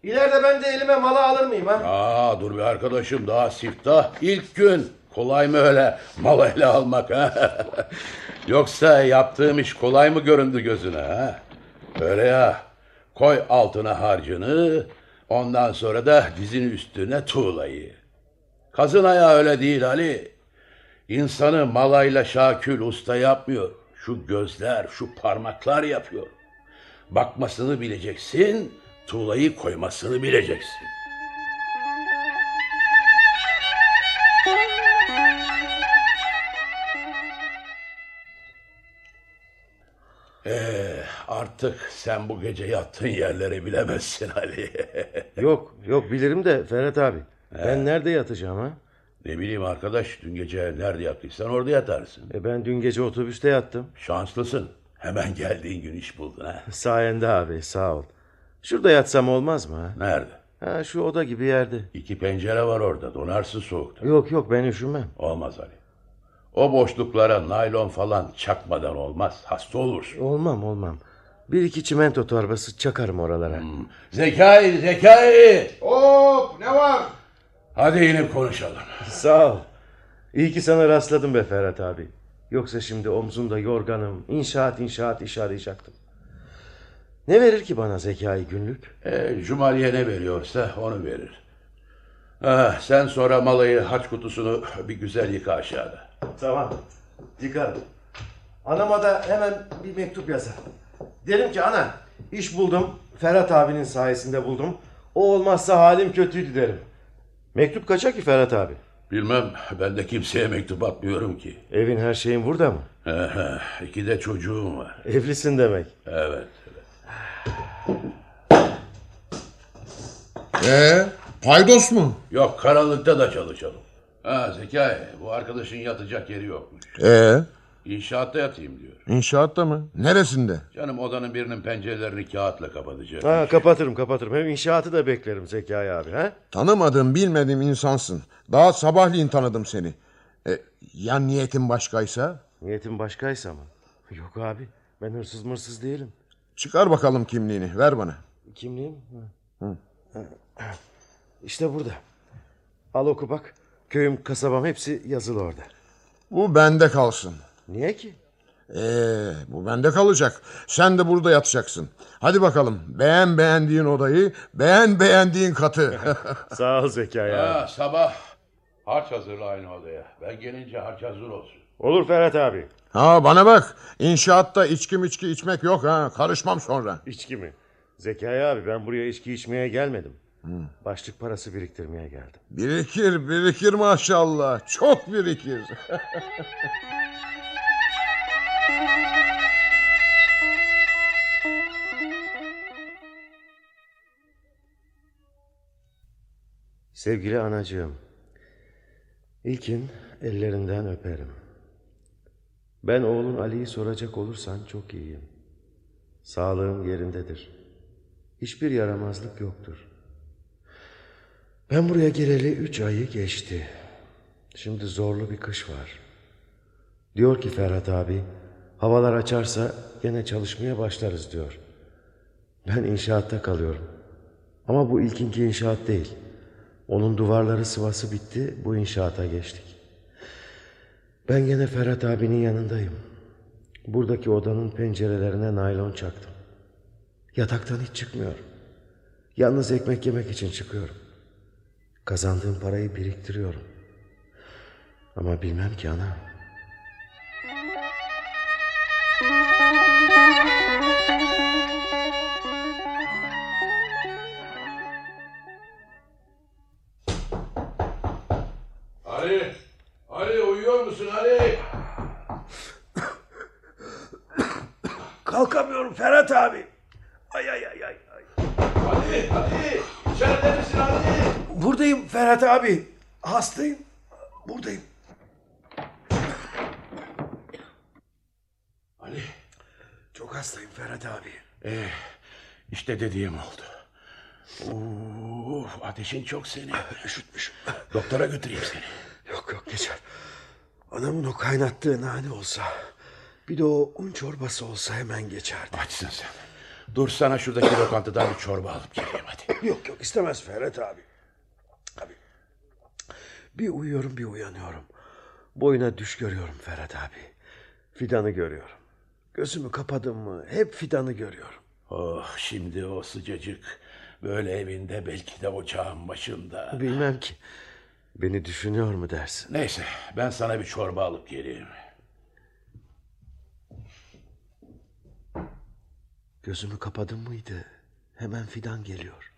İleride ben de elime mala alır mıyım ha? Aa, dur bir arkadaşım daha siftah ilk gün. Kolay mı öyle malayla almak ha? Yoksa yaptığım iş kolay mı göründü gözüne ha? Öyle ya. Koy altına harcını, ondan sonra da dizin üstüne tuğlayı. Kazın ayağı öyle değil Ali. İnsanı malayla şakül usta yapmıyor. Şu gözler, şu parmaklar yapıyor. Bakmasını bileceksin, tuğlayı koymasını bileceksin. Ee, artık sen bu gece yattığın yerleri bilemezsin Ali. Yok yok bilirim de Ferhat abi. Ben nerede yatacağım ha? Ne bileyim arkadaş dün gece nerede yattıysan orada yatarsın. E ben dün gece otobüste yattım. Şanslısın. Hemen geldiğin gün iş buldun ha. Sayende abi sağ ol. Şurada yatsam olmaz mı ha? Nerede? Ha şu oda gibi yerde. İki pencere var orada. Donarsın soğukta. Yok yok ben üşümem. Olmaz Ali. O boşluklara naylon falan çakmadan olmaz. Hasta olursun. Olmam olmam. Bir iki çimento torbası çakarım oralara. Zekai, Zekai. Hop ne var? Hadi inip konuşalım. Sağ ol. İyi ki sana rastladım be Ferhat abi. Yoksa şimdi omzumda yorganım. İnşaat inşaat iş arayacaktım. Ne verir ki bana zekayı günlük? E, Cumaliye ne veriyorsa onu verir. Ah, sen sonra malayı haç kutusunu bir güzel yıka aşağıda. Tamam. Yıkarım. Anama da hemen bir mektup yazar. Derim ki ana iş buldum. Ferhat abinin sayesinde buldum. O olmazsa halim kötüydü derim. Mektup kaça ki Ferhat abi? Bilmem ben de kimseye mektup atmıyorum ki. Evin her şeyin burada mı? İki de çocuğum var. Evlisin demek. Evet. Ee, paydos mu? Yok karanlıkta da çalışalım. Ha Zekai bu arkadaşın yatacak yeri yokmuş. Ee, İnşaatta yatayım diyor. inşaatta mı? Neresinde? Canım odanın birinin pencerelerini kağıtla kapatacak. Ha, kapatırım kapatırım. Hem inşaatı da beklerim Zekai abi. Ha? Tanımadığım bilmediğim insansın. Daha sabahleyin tanıdım seni. E, ya niyetin başkaysa? Niyetim başkaysa mı? Yok abi. Ben hırsız mırsız değilim. Çıkar bakalım kimliğini ver bana. Kimliğim? Ha. Ha. İşte burada. Al oku bak. Köyüm, kasabam hepsi yazılı orada. Bu bende kalsın. Niye ki? Ee, bu bende kalacak. Sen de burada yatacaksın. Hadi bakalım. Beğen beğendiğin odayı, beğen beğendiğin katı. Sağ ol Zekai abi. Ha, sabah harç hazırla aynı odaya. Ben gelince harç hazır olsun. Olur Ferhat abi. ha bana bak. İnşaatta içki içki içmek yok ha. Karışmam sonra. İçki mi? Zekai abi ben buraya içki içmeye gelmedim. Başlık parası biriktirmeye geldim. Birikir birikir maşallah. Çok birikir. Sevgili anacığım. İlkin ellerinden öperim. Ben oğlun Ali'yi soracak olursan çok iyiyim. Sağlığım yerindedir. Hiçbir yaramazlık yoktur. Ben buraya geleli üç ayı geçti. Şimdi zorlu bir kış var. Diyor ki Ferhat abi, havalar açarsa gene çalışmaya başlarız diyor. Ben inşaatta kalıyorum. Ama bu ilkinki inşaat değil. Onun duvarları sıvası bitti, bu inşaata geçtik. Ben gene Ferhat abinin yanındayım. Buradaki odanın pencerelerine naylon çaktım. Yataktan hiç çıkmıyorum. Yalnız ekmek yemek için çıkıyorum. Kazandığım parayı biriktiriyorum. Ama bilmem ki ana. Ferhat abi. Hastayım. Buradayım. Ali! Çok hastayım Ferhat abi. Eh, işte dediğim oldu. Uf, ateşin çok senin. Üşütmüşüm. Doktora götüreyim seni. Yok yok geçer. Anamın o kaynattığı nane olsa... ...bir de o un çorbası olsa hemen geçerdi. Açsın sen. Dur sana şuradaki lokantadan bir çorba alıp geleyim hadi. Yok yok istemez Ferhat. Abi. Bir uyuyorum bir uyanıyorum. Boyuna düş görüyorum Ferhat abi. Fidanı görüyorum. Gözümü kapadım mı hep fidanı görüyorum. Oh şimdi o sıcacık böyle evinde belki de ocağın başında. Bilmem ki. Beni düşünüyor mu dersin? Neyse ben sana bir çorba alıp geleyim. Gözümü kapadım mıydı? Hemen fidan geliyor.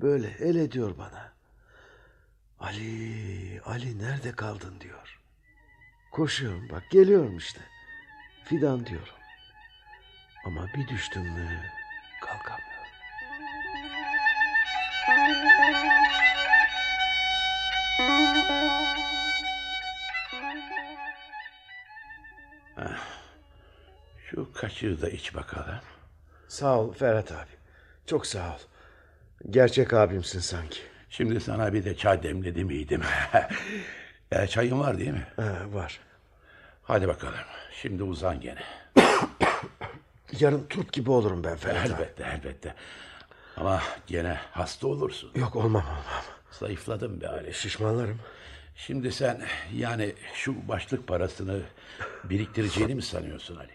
Böyle el ediyor bana. Ali, Ali nerede kaldın diyor. Koşuyorum bak geliyorum işte. Fidan diyorum. Ama bir düştüm mü kalkamıyorum. Şu kaçığı da iç bakalım. Sağ ol Ferhat abi. Çok sağ ol. Gerçek abimsin sanki. Şimdi sana bir de çay demledim miydim? e, çayın var değil mi? Ha, var. Hadi bakalım. Şimdi uzan gene. Yarın turp gibi olurum ben Ferhat. Elbette elbette. Ama gene hasta olursun. Yok olmam olmam. Zayıfladın be Ali. Şişmanlarım. Şimdi sen yani şu başlık parasını biriktireceğini mi sanıyorsun Ali?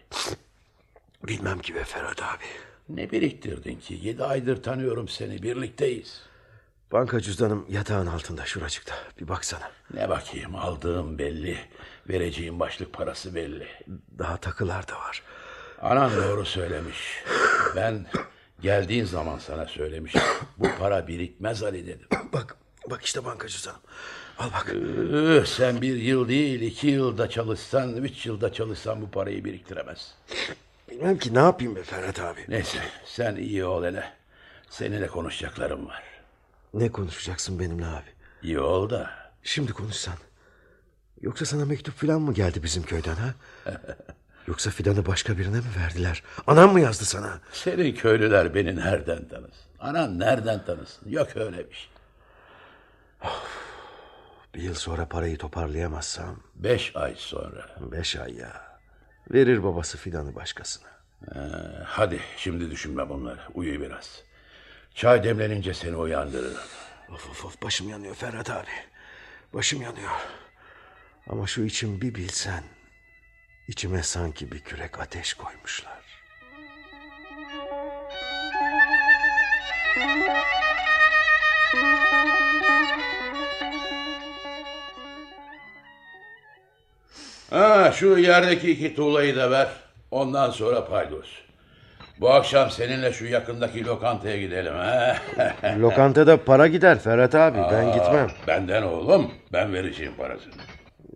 Bilmem ki be Ferhat abi. Ne biriktirdin ki? Yedi aydır tanıyorum seni. Birlikteyiz. Banka cüzdanım yatağın altında şuracıkta. Bir baksana. Ne bakayım aldığım belli. Vereceğim başlık parası belli. Daha takılar da var. Anan doğru söylemiş. Ben geldiğin zaman sana söylemiştim. Bu para birikmez Ali dedim. Bak, bak işte banka cüzdanım. Al bak. Üh, sen bir yıl değil iki yılda çalışsan, üç yılda çalışsan bu parayı biriktiremez. Bilmem ki ne yapayım be Ferhat abi. Neyse sen iyi ol hele. Seninle konuşacaklarım var. Ne konuşacaksın benimle abi? İyi ol da. Şimdi konuşsan. Yoksa sana mektup falan mı geldi bizim köyden ha? Yoksa fidanı başka birine mi verdiler? Anam mı yazdı sana? Senin köylüler beni nereden tanısın? Anan nereden tanısın? Yok öyle bir şey. Bir yıl sonra parayı toparlayamazsam Beş ay sonra. beş ay ya. Verir babası fidanı başkasına. Ee, hadi şimdi düşünme bunları. Uyu biraz. Çay demlenince seni uyandırırım. Of of of başım yanıyor Ferhat abi. Başım yanıyor. Ama şu içim bir bilsen. içime sanki bir kürek ateş koymuşlar. Ha, şu yerdeki iki tuğlayı da ver. Ondan sonra paydos. Bu akşam seninle şu yakındaki lokantaya gidelim. Ha? Lokantada para gider Ferhat abi. Ben gitmem. Benden oğlum. Ben vereceğim parasını.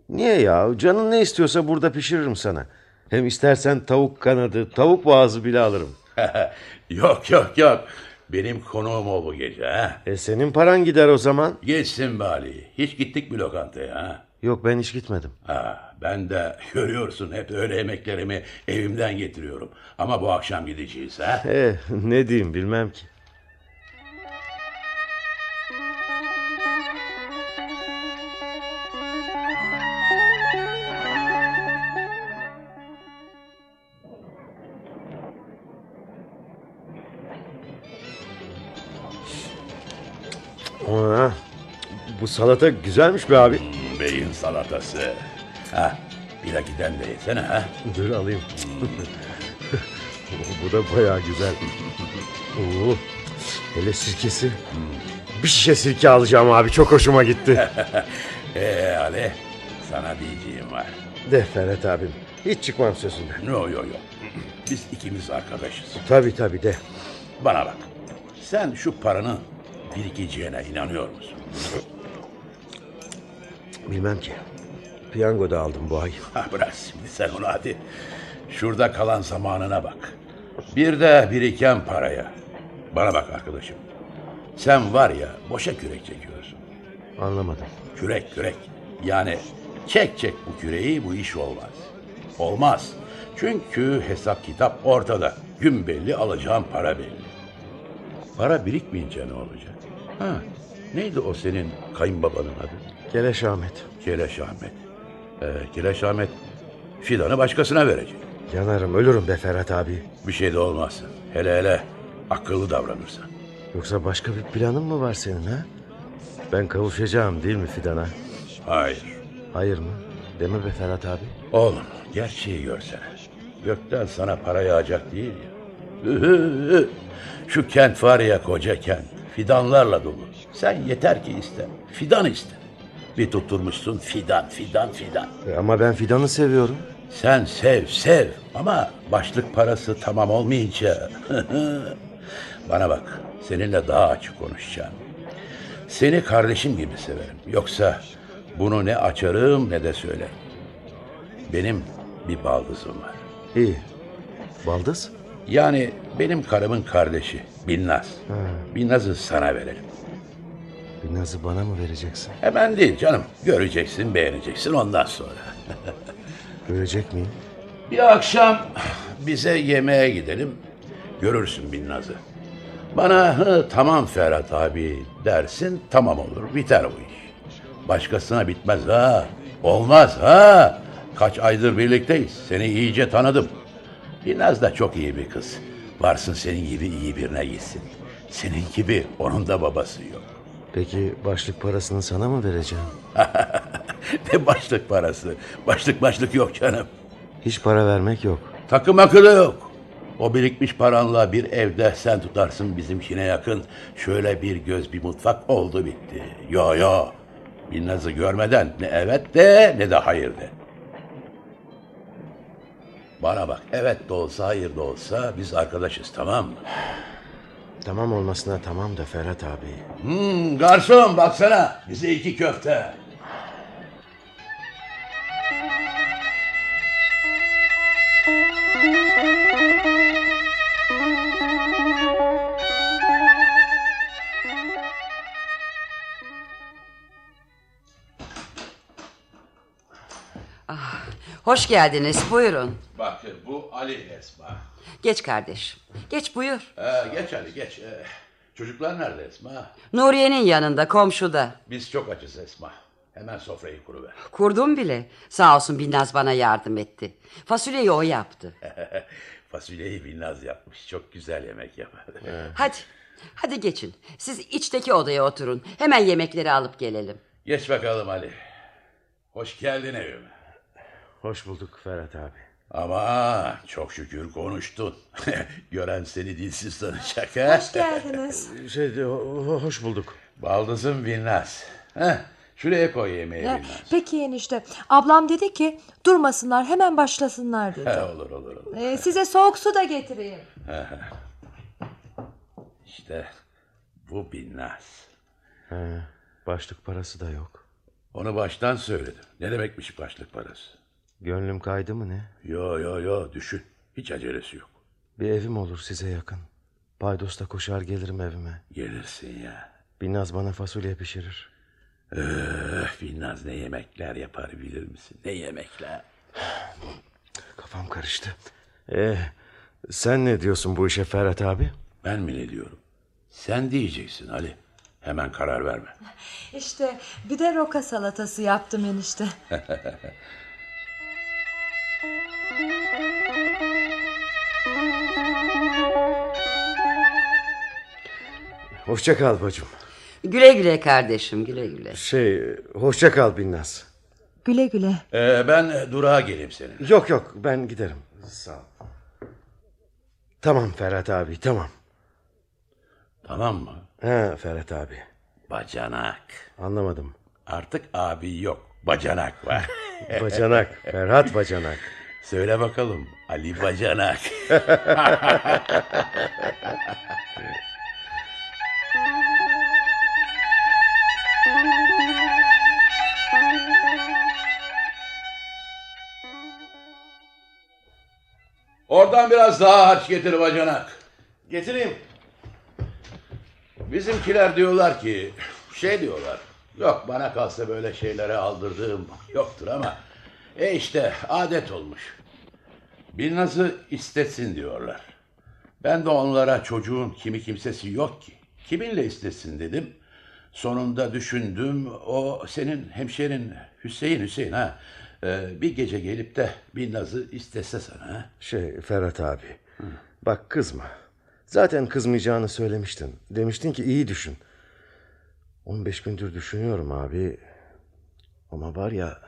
Niye ya? Canın ne istiyorsa burada pişiririm sana. Hem istersen tavuk kanadı, tavuk boğazı bile alırım. yok yok yok. Benim konuğum ol bu gece. Ha? E senin paran gider o zaman. Geçsin bari. Hiç gittik mi lokantaya? Ha? Yok ben hiç gitmedim. Ha, ben de görüyorsun hep öyle yemeklerimi evimden getiriyorum. Ama bu akşam gideceğiz. Ha? E ne diyeyim bilmem ki. Aa, bu salata güzelmiş be abi. Beyin salatası. Ha, bir giden de yesene ha. Dur alayım. Bu da bayağı güzel. Oo, hele sirkesi. Bir şişe sirke alacağım abi. Çok hoşuma gitti. Ee Ali, sana diyeceğim var. De Ferhat abim. Hiç çıkmam sözünden. No yo yo. Biz ikimiz arkadaşız. Tabii tabii de. Bana bak. Sen şu paranın birikeceğine inanıyor musun? Bilmem ki. Piyango da aldım bu ay. Ha, bırak şimdi sen onu hadi. Şurada kalan zamanına bak. Bir de biriken paraya. Bana bak arkadaşım. Sen var ya boşa kürek çekiyorsun. Anlamadım. Kürek kürek. Yani çek çek bu küreği bu iş olmaz. Olmaz. Çünkü hesap kitap ortada. Gün belli alacağım para belli. Para birikmeyince ne olacak? Ha, neydi o senin kayınbabanın adı? Geleş Ahmet. Kireç Ahmet. Ee, Kireç Ahmet fidanı başkasına verecek. Yanarım ölürüm be Ferhat abi. Bir şey de olmaz. Hele hele akıllı davranırsan. Yoksa başka bir planın mı var senin ha? Ben kavuşacağım değil mi Fidan'a? Hayır. Hayır mı? Deme be Ferhat abi. Oğlum gerçeği görsene. Gökten sana para yağacak değil ya. Şu kent var ya koca kent. Fidanlarla dolu. Sen yeter ki iste. Fidan iste. Bir tutturmuşsun fidan, fidan, fidan. E, ama ben Fidan'ı seviyorum. Sen sev, sev. Ama başlık parası tamam olmayınca... Bana bak, seninle daha açık konuşacağım. Seni kardeşim gibi severim. Yoksa bunu ne açarım ne de söylerim. Benim bir baldızım var. İyi. Baldız? Yani benim karımın kardeşi Binnaz. Binnaz'ı sana verelim. Bir nazı bana mı vereceksin? Hemen değil canım. Göreceksin, beğeneceksin ondan sonra. Görecek miyim? Bir akşam bize yemeğe gidelim. Görürsün Binnaz'ı. Bana hı, tamam Ferhat abi dersin tamam olur biter bu iş. Başkasına bitmez ha. Olmaz ha. Kaç aydır birlikteyiz. Seni iyice tanıdım. Binnaz da çok iyi bir kız. Varsın senin gibi iyi birine gitsin. Senin gibi onun da babası yok. Peki başlık parasını sana mı vereceğim? ne başlık parası. Başlık başlık yok canım. Hiç para vermek yok. Takım akıllı yok. O birikmiş paranla bir evde sen tutarsın bizimkine yakın. Şöyle bir göz bir mutfak oldu bitti. Yo yo. Binnaz'ı görmeden ne evet de ne de hayır de. Bana bak evet de olsa hayır da olsa biz arkadaşız tamam mı? Tamam olmasına tamam da Ferhat abi. Hmm, garson baksana bize iki köfte. Hoş geldiniz. Buyurun. Bak bu Ali Esma. Geç kardeş. Geç buyur. Ee, geç Ali geç. Ee, çocuklar nerede Esma? Nuriye'nin yanında, komşuda. Biz çok açız Esma. Hemen sofrayı kuruver. Kurdum bile. Sağ olsun Binnaz bana yardım etti. Fasulyeyi o yaptı. Fasulyeyi Binnaz yapmış. Çok güzel yemek yapar. Hadi. Hadi geçin. Siz içteki odaya oturun. Hemen yemekleri alıp gelelim. Geç bakalım Ali. Hoş geldin evime. Hoş bulduk Ferhat abi. Ama çok şükür konuştun. Gören seni dilsiz sanacak ha. Hoş geldiniz. Şey, ho- hoş bulduk. Baldızım Binnaz. Heh, şuraya koy yemeği Ya, Binnaz. peki enişte. Ablam dedi ki durmasınlar hemen başlasınlar dedi. He, olur olur olur. Ee, size soğuk su da getireyim. İşte bu Binnaz. He, başlık parası da yok. Onu baştan söyledim. Ne demekmiş başlık parası? Gönlüm kaydı mı ne? Yo yo yo düşün. Hiç acelesi yok. Bir evim olur size yakın. Paydosta koşar gelirim evime. Gelirsin ya. Binnaz bana fasulye pişirir. Öf, Binnaz ne yemekler yapar bilir misin? Ne yemekler. Kafam karıştı. Ee, sen ne diyorsun bu işe Ferhat abi? Ben mi ne diyorum? Sen diyeceksin Ali. Hemen karar verme. İşte bir de roka salatası yaptım enişte. Hoşça kal bacım. Güle güle kardeşim güle güle. Şey, hoşça kal Binnaz. Güle güle. Ee, ben durağa geleyim senin. Yok yok ben giderim. Sağ ol. Tamam Ferhat abi tamam. Tamam mı? He Ferhat abi. Bacanak. Anlamadım. Artık abi yok. Bacanak var. Bacanak. Ferhat Bacanak. Söyle bakalım. Ali Bacanak. Oradan biraz daha harç getir bacanak. Getireyim. Bizimkiler diyorlar ki şey diyorlar. Yok bana kalsa böyle şeylere aldırdığım yoktur ama e işte adet olmuş. Binnaz'ı istetsin diyorlar. Ben de onlara çocuğun kimi kimsesi yok ki. Kiminle istesin dedim. Sonunda düşündüm o senin hemşerin Hüseyin Hüseyin ha. Ee, bir gece gelip de Binnaz'ı istese sana ha. Şey Ferhat abi. Bak kızma. Zaten kızmayacağını söylemiştin. Demiştin ki iyi düşün. 15 gündür düşünüyorum abi. Ama var ya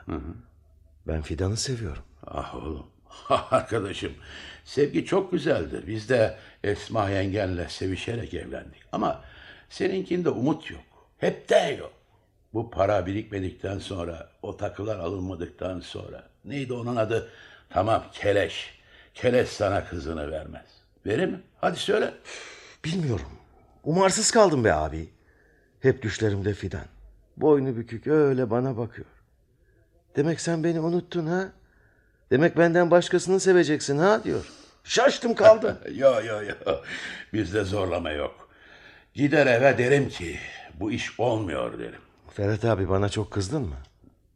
ben Fidan'ı seviyorum. Ah oğlum. Arkadaşım sevgi çok güzeldir. Biz de Esma yengenle sevişerek evlendik. Ama seninkinde umut yok. Hep de yok. Bu para birikmedikten sonra, o takılar alınmadıktan sonra. Neydi onun adı? Tamam keleş. Keleş sana kızını vermez. Verir mi? Hadi söyle. Bilmiyorum. Umarsız kaldım be abi. Hep düşlerimde Fidan. Boynu bükük öyle bana bakıyor. Demek sen beni unuttun ha? Demek benden başkasını seveceksin ha diyor. Şaştım kaldım. Yo yo yo. Bizde zorlama yok. Gider eve derim ki bu iş olmuyor derim. Ferhat abi bana çok kızdın mı?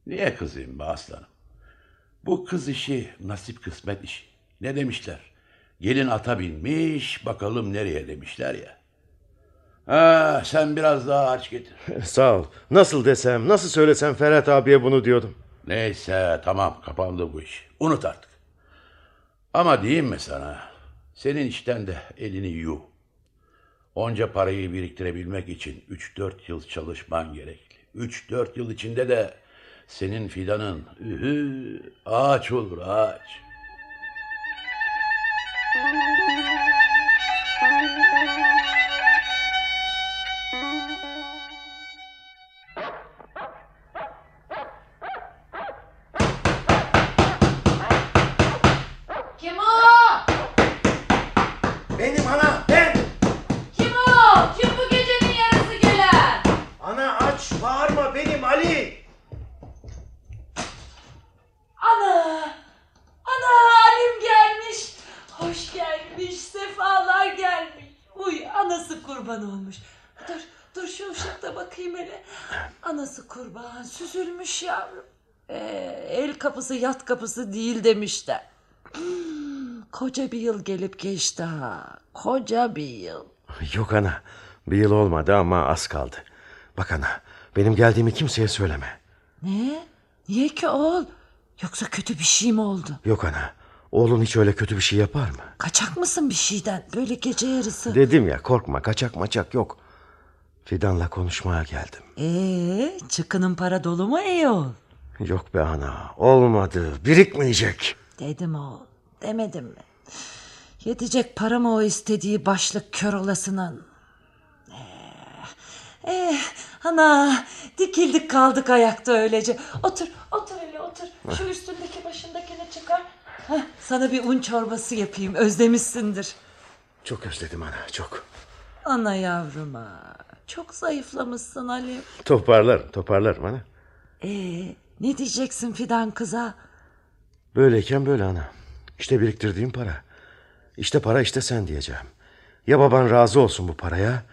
Niye kızayım be aslanım? Bu kız işi nasip kısmet işi. Ne demişler? Gelin ata binmiş bakalım nereye demişler ya. Ha, sen biraz daha harç getir. Sağ ol. Nasıl desem, nasıl söylesem Ferhat abiye bunu diyordum. Neyse tamam kapandı bu iş. Unut artık. Ama diyeyim mi sana? Senin işten de elini yu. Onca parayı biriktirebilmek için 3-4 yıl çalışman gerekli. 3-4 yıl içinde de senin fidanın ühü, ağaç olur ağaç. Kapısı yat kapısı değil demişler. Koca bir yıl gelip geçti ha. Koca bir yıl. Yok ana, bir yıl olmadı ama az kaldı. Bak ana, benim geldiğimi kimseye söyleme. Ne? Niye ki oğul? Yoksa kötü bir şey mi oldu? Yok ana, oğlun hiç öyle kötü bir şey yapar mı? Kaçak mısın bir şeyden? Böyle gece yarısı. Dedim ya korkma, kaçak maçak yok. Fidan'la konuşmaya geldim. Ee, çıkının para dolu mu ey oğul? Yok be ana, olmadı, birikmeyecek. Dedim oğul. Demedim mi? Yetecek para mı o istediği başlık kör olasının? Eh, eh, ana dikildik kaldık ayakta öylece. Otur, otur hele otur. Şu üstündeki başındakini çıkar. Heh, sana bir un çorbası yapayım, özlemişsindir. Çok özledim ana, çok. Ana yavruma, çok zayıflamışsın Ali. Toparlarım, toparlarım ana. Ee, ne diyeceksin Fidan kıza? Böyleyken böyle ana. İşte biriktirdiğim para. İşte para işte sen diyeceğim. Ya baban razı olsun bu paraya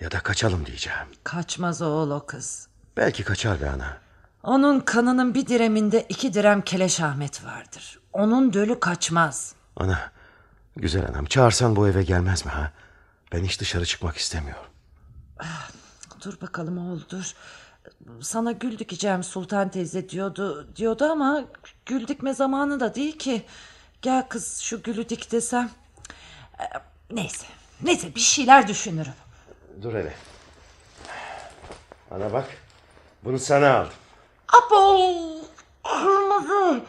ya da kaçalım diyeceğim. Kaçmaz oğul o kız. Belki kaçar be ana. Onun kanının bir direminde iki direm Keleş Ahmet vardır. Onun dölü kaçmaz. Ana, güzel anam çağırsan bu eve gelmez mi ha? Ben hiç dışarı çıkmak istemiyorum. Dur bakalım oğul dur. Sana gül dikeceğim Sultan teyze diyordu diyordu ama gül dikme zamanı da değil ki. Gel kız şu gülü dik desem. Ee, Neyse neyse bir şeyler düşünürüm. Dur hele. Ana bak, bunu sana aldım. Abo kırmızı.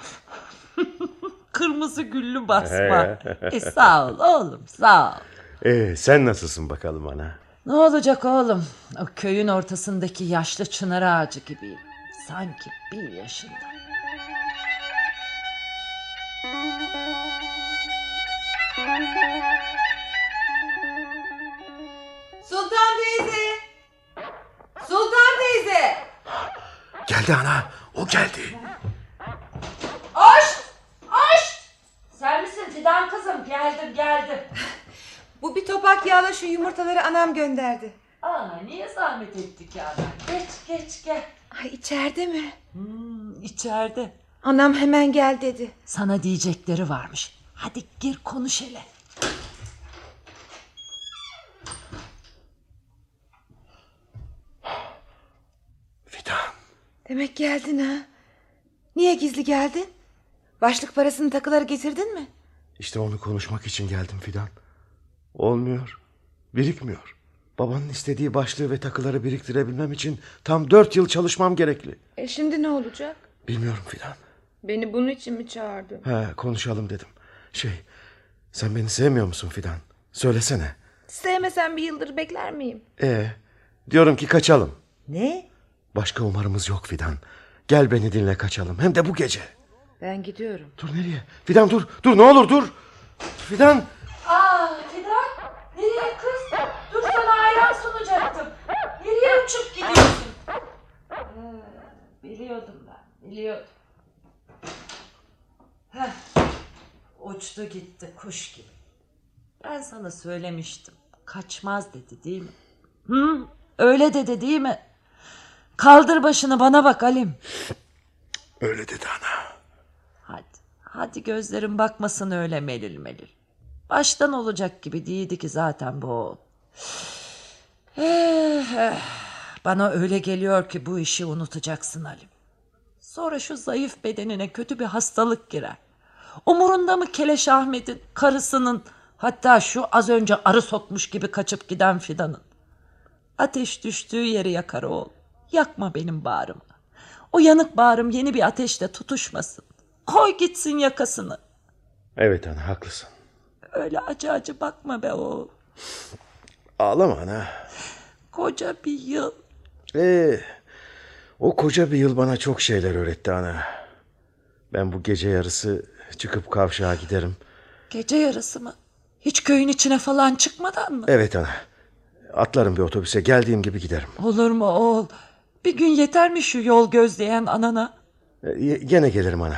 kırmızı güllü basma. e, sağ ol oğlum sağ ol. Ee, sen nasılsın bakalım ana? Ne olacak oğlum? O köyün ortasındaki yaşlı çınar ağacı gibiyim. Sanki bir yaşında. Sultan teyze. Sultan teyze. Geldi ana, o geldi. Aş! Aş! Sen misin Fidan kızım? Geldim geldim. Bu bir topak yağla şu yumurtaları anam gönderdi. Ana niye zahmet ettik ya? Geç geç gel. Ay içeride mi? Hmm, içeride. Anam hemen gel dedi. Sana diyecekleri varmış. Hadi gir konuş hele. Fidan. Demek geldin ha. Niye gizli geldin? Başlık parasını takıları getirdin mi? İşte onu konuşmak için geldim Fidan. Olmuyor. Birikmiyor. Babanın istediği başlığı ve takıları biriktirebilmem için tam dört yıl çalışmam gerekli. E şimdi ne olacak? Bilmiyorum Fidan. Beni bunun için mi çağırdın? He, konuşalım dedim. Şey, sen beni sevmiyor musun Fidan? Söylesene. Sevmesen bir yıldır bekler miyim? Ee, diyorum ki kaçalım. Ne? Başka umarımız yok Fidan. Gel beni dinle kaçalım. Hem de bu gece. Ben gidiyorum. Dur nereye? Fidan dur. Dur ne olur dur. Fidan. Aa Fidan nereye kız? Dur sana ayran sunacaktım. Nereye uçup gidiyorsun? Ee, biliyordum ben biliyordum. Heh, uçtu gitti kuş gibi. Ben sana söylemiştim. Kaçmaz dedi değil mi? Hı? Öyle dedi değil mi? Kaldır başını bana bak Alim. Öyle dedi ana. Hadi, hadi gözlerin bakmasın öyle melil melil. Baştan olacak gibi değildi ki zaten bu oğul. Eh, eh. Bana öyle geliyor ki bu işi unutacaksın Halim. Sonra şu zayıf bedenine kötü bir hastalık girer. Umurunda mı Keleş Ahmet'in, karısının, hatta şu az önce arı sokmuş gibi kaçıp giden Fidan'ın? Ateş düştüğü yeri yakar oğul. Yakma benim bağrımı. O yanık bağrım yeni bir ateşle tutuşmasın. Koy gitsin yakasını. Evet ana haklısın. Öyle acı acı bakma be oğul. Ağlama ana. Koca bir yıl. Ee, o koca bir yıl bana çok şeyler öğretti ana. Ben bu gece yarısı çıkıp kavşağa giderim. Gece yarısı mı? Hiç köyün içine falan çıkmadan mı? Evet ana. Atlarım bir otobüse geldiğim gibi giderim. Olur mu oğul? Bir gün yeter mi şu yol gözleyen anana? Ee, gene gelirim ana.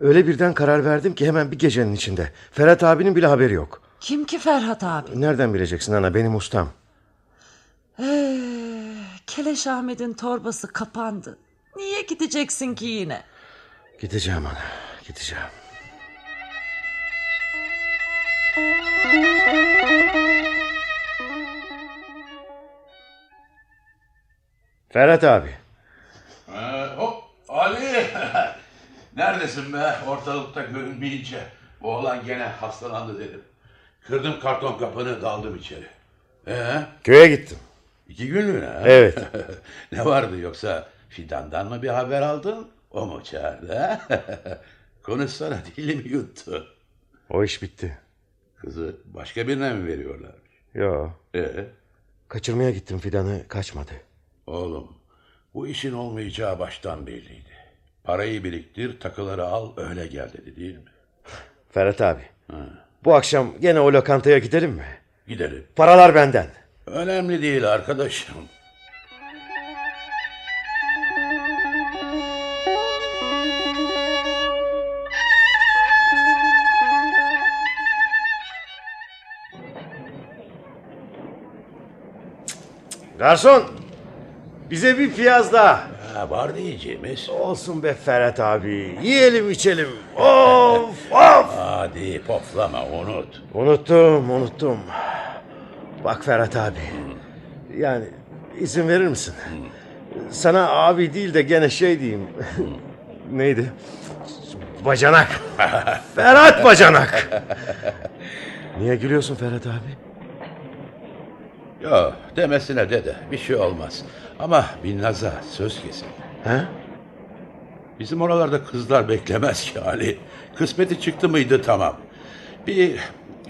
Öyle birden karar verdim ki hemen bir gecenin içinde. Ferhat abinin bile haberi yok. Kim ki Ferhat abi? Nereden bileceksin ana benim ustam. Ee, Keleş Ahmet'in torbası kapandı. Niye gideceksin ki yine? Gideceğim ana gideceğim. Ferhat abi. Ee, hop Ali. Neredesin be? Ortalıkta görünmeyince. Bu oğlan gene hastalandı dedim. Kırdım karton kapını daldım içeri. Ee, Köye gittim. İki günlüğüne ha? Evet. ne vardı yoksa Fidan'dan mı bir haber aldın? O mu çağırdı ha? Konuşsana dilimi yuttu. O iş bitti. Kızı başka birine mi veriyorlarmış? Yo. Ee, Kaçırmaya gittim Fidan'ı kaçmadı. oğlum bu işin olmayacağı baştan belliydi. Parayı biriktir takıları al öyle gel dedi değil mi? Ferhat abi. Bu akşam gene o lokantaya gidelim mi? Gidelim. Paralar benden. Önemli değil arkadaşım. Garson. Bize bir piyaz daha. Ha, var diyeceğimiz. Olsun be Ferhat abi. Yiyelim içelim. Of of. Hadi poflama unut. Unuttum unuttum. Bak Ferhat abi. Yani izin verir misin? Sana abi değil de gene şey diyeyim. Neydi? Bacanak. Ferhat Bacanak. Niye gülüyorsun Ferhat abi? Yo demesine de de bir şey olmaz. Ama Binnaz'a söz kesin. He? Bizim oralarda kızlar beklemez ki Ali. Kısmeti çıktı mıydı tamam. Bir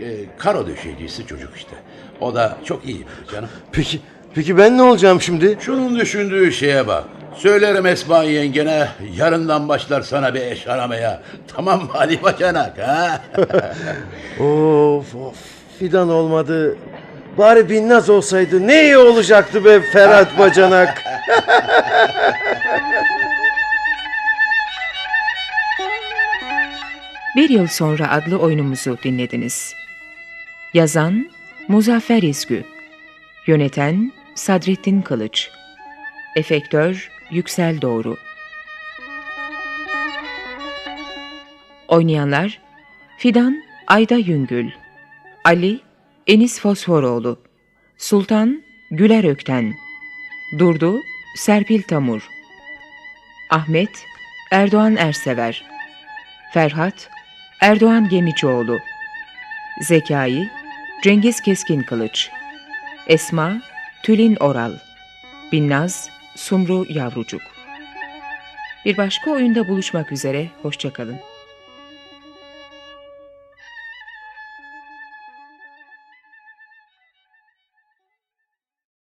e, karo döşecisi çocuk işte. O da çok iyi canım. Peki, peki ben ne olacağım şimdi? Şunun düşündüğü şeye bak. Söylerim Esma yengene yarından başlar sana bir eş aramaya. Tamam mı Ali Bacanak ha? Of of. Fidan olmadı. Bari Binnaz olsaydı ne iyi olacaktı be Ferhat Bacanak. Bir Yıl Sonra adlı oyunumuzu dinlediniz. Yazan Muzaffer İzgü Yöneten Sadrettin Kılıç. Efektör Yüksel Doğru. Oynayanlar Fidan Ayda Yüngül Ali Enis Fosforoğlu Sultan Güler Ökten Durdu Serpil Tamur Ahmet Erdoğan Ersever Ferhat Erdoğan Gemicioğlu Zekai Cengiz Keskin Kılıç Esma Tülin Oral Binnaz Sumru Yavrucuk Bir başka oyunda buluşmak üzere, hoşçakalın.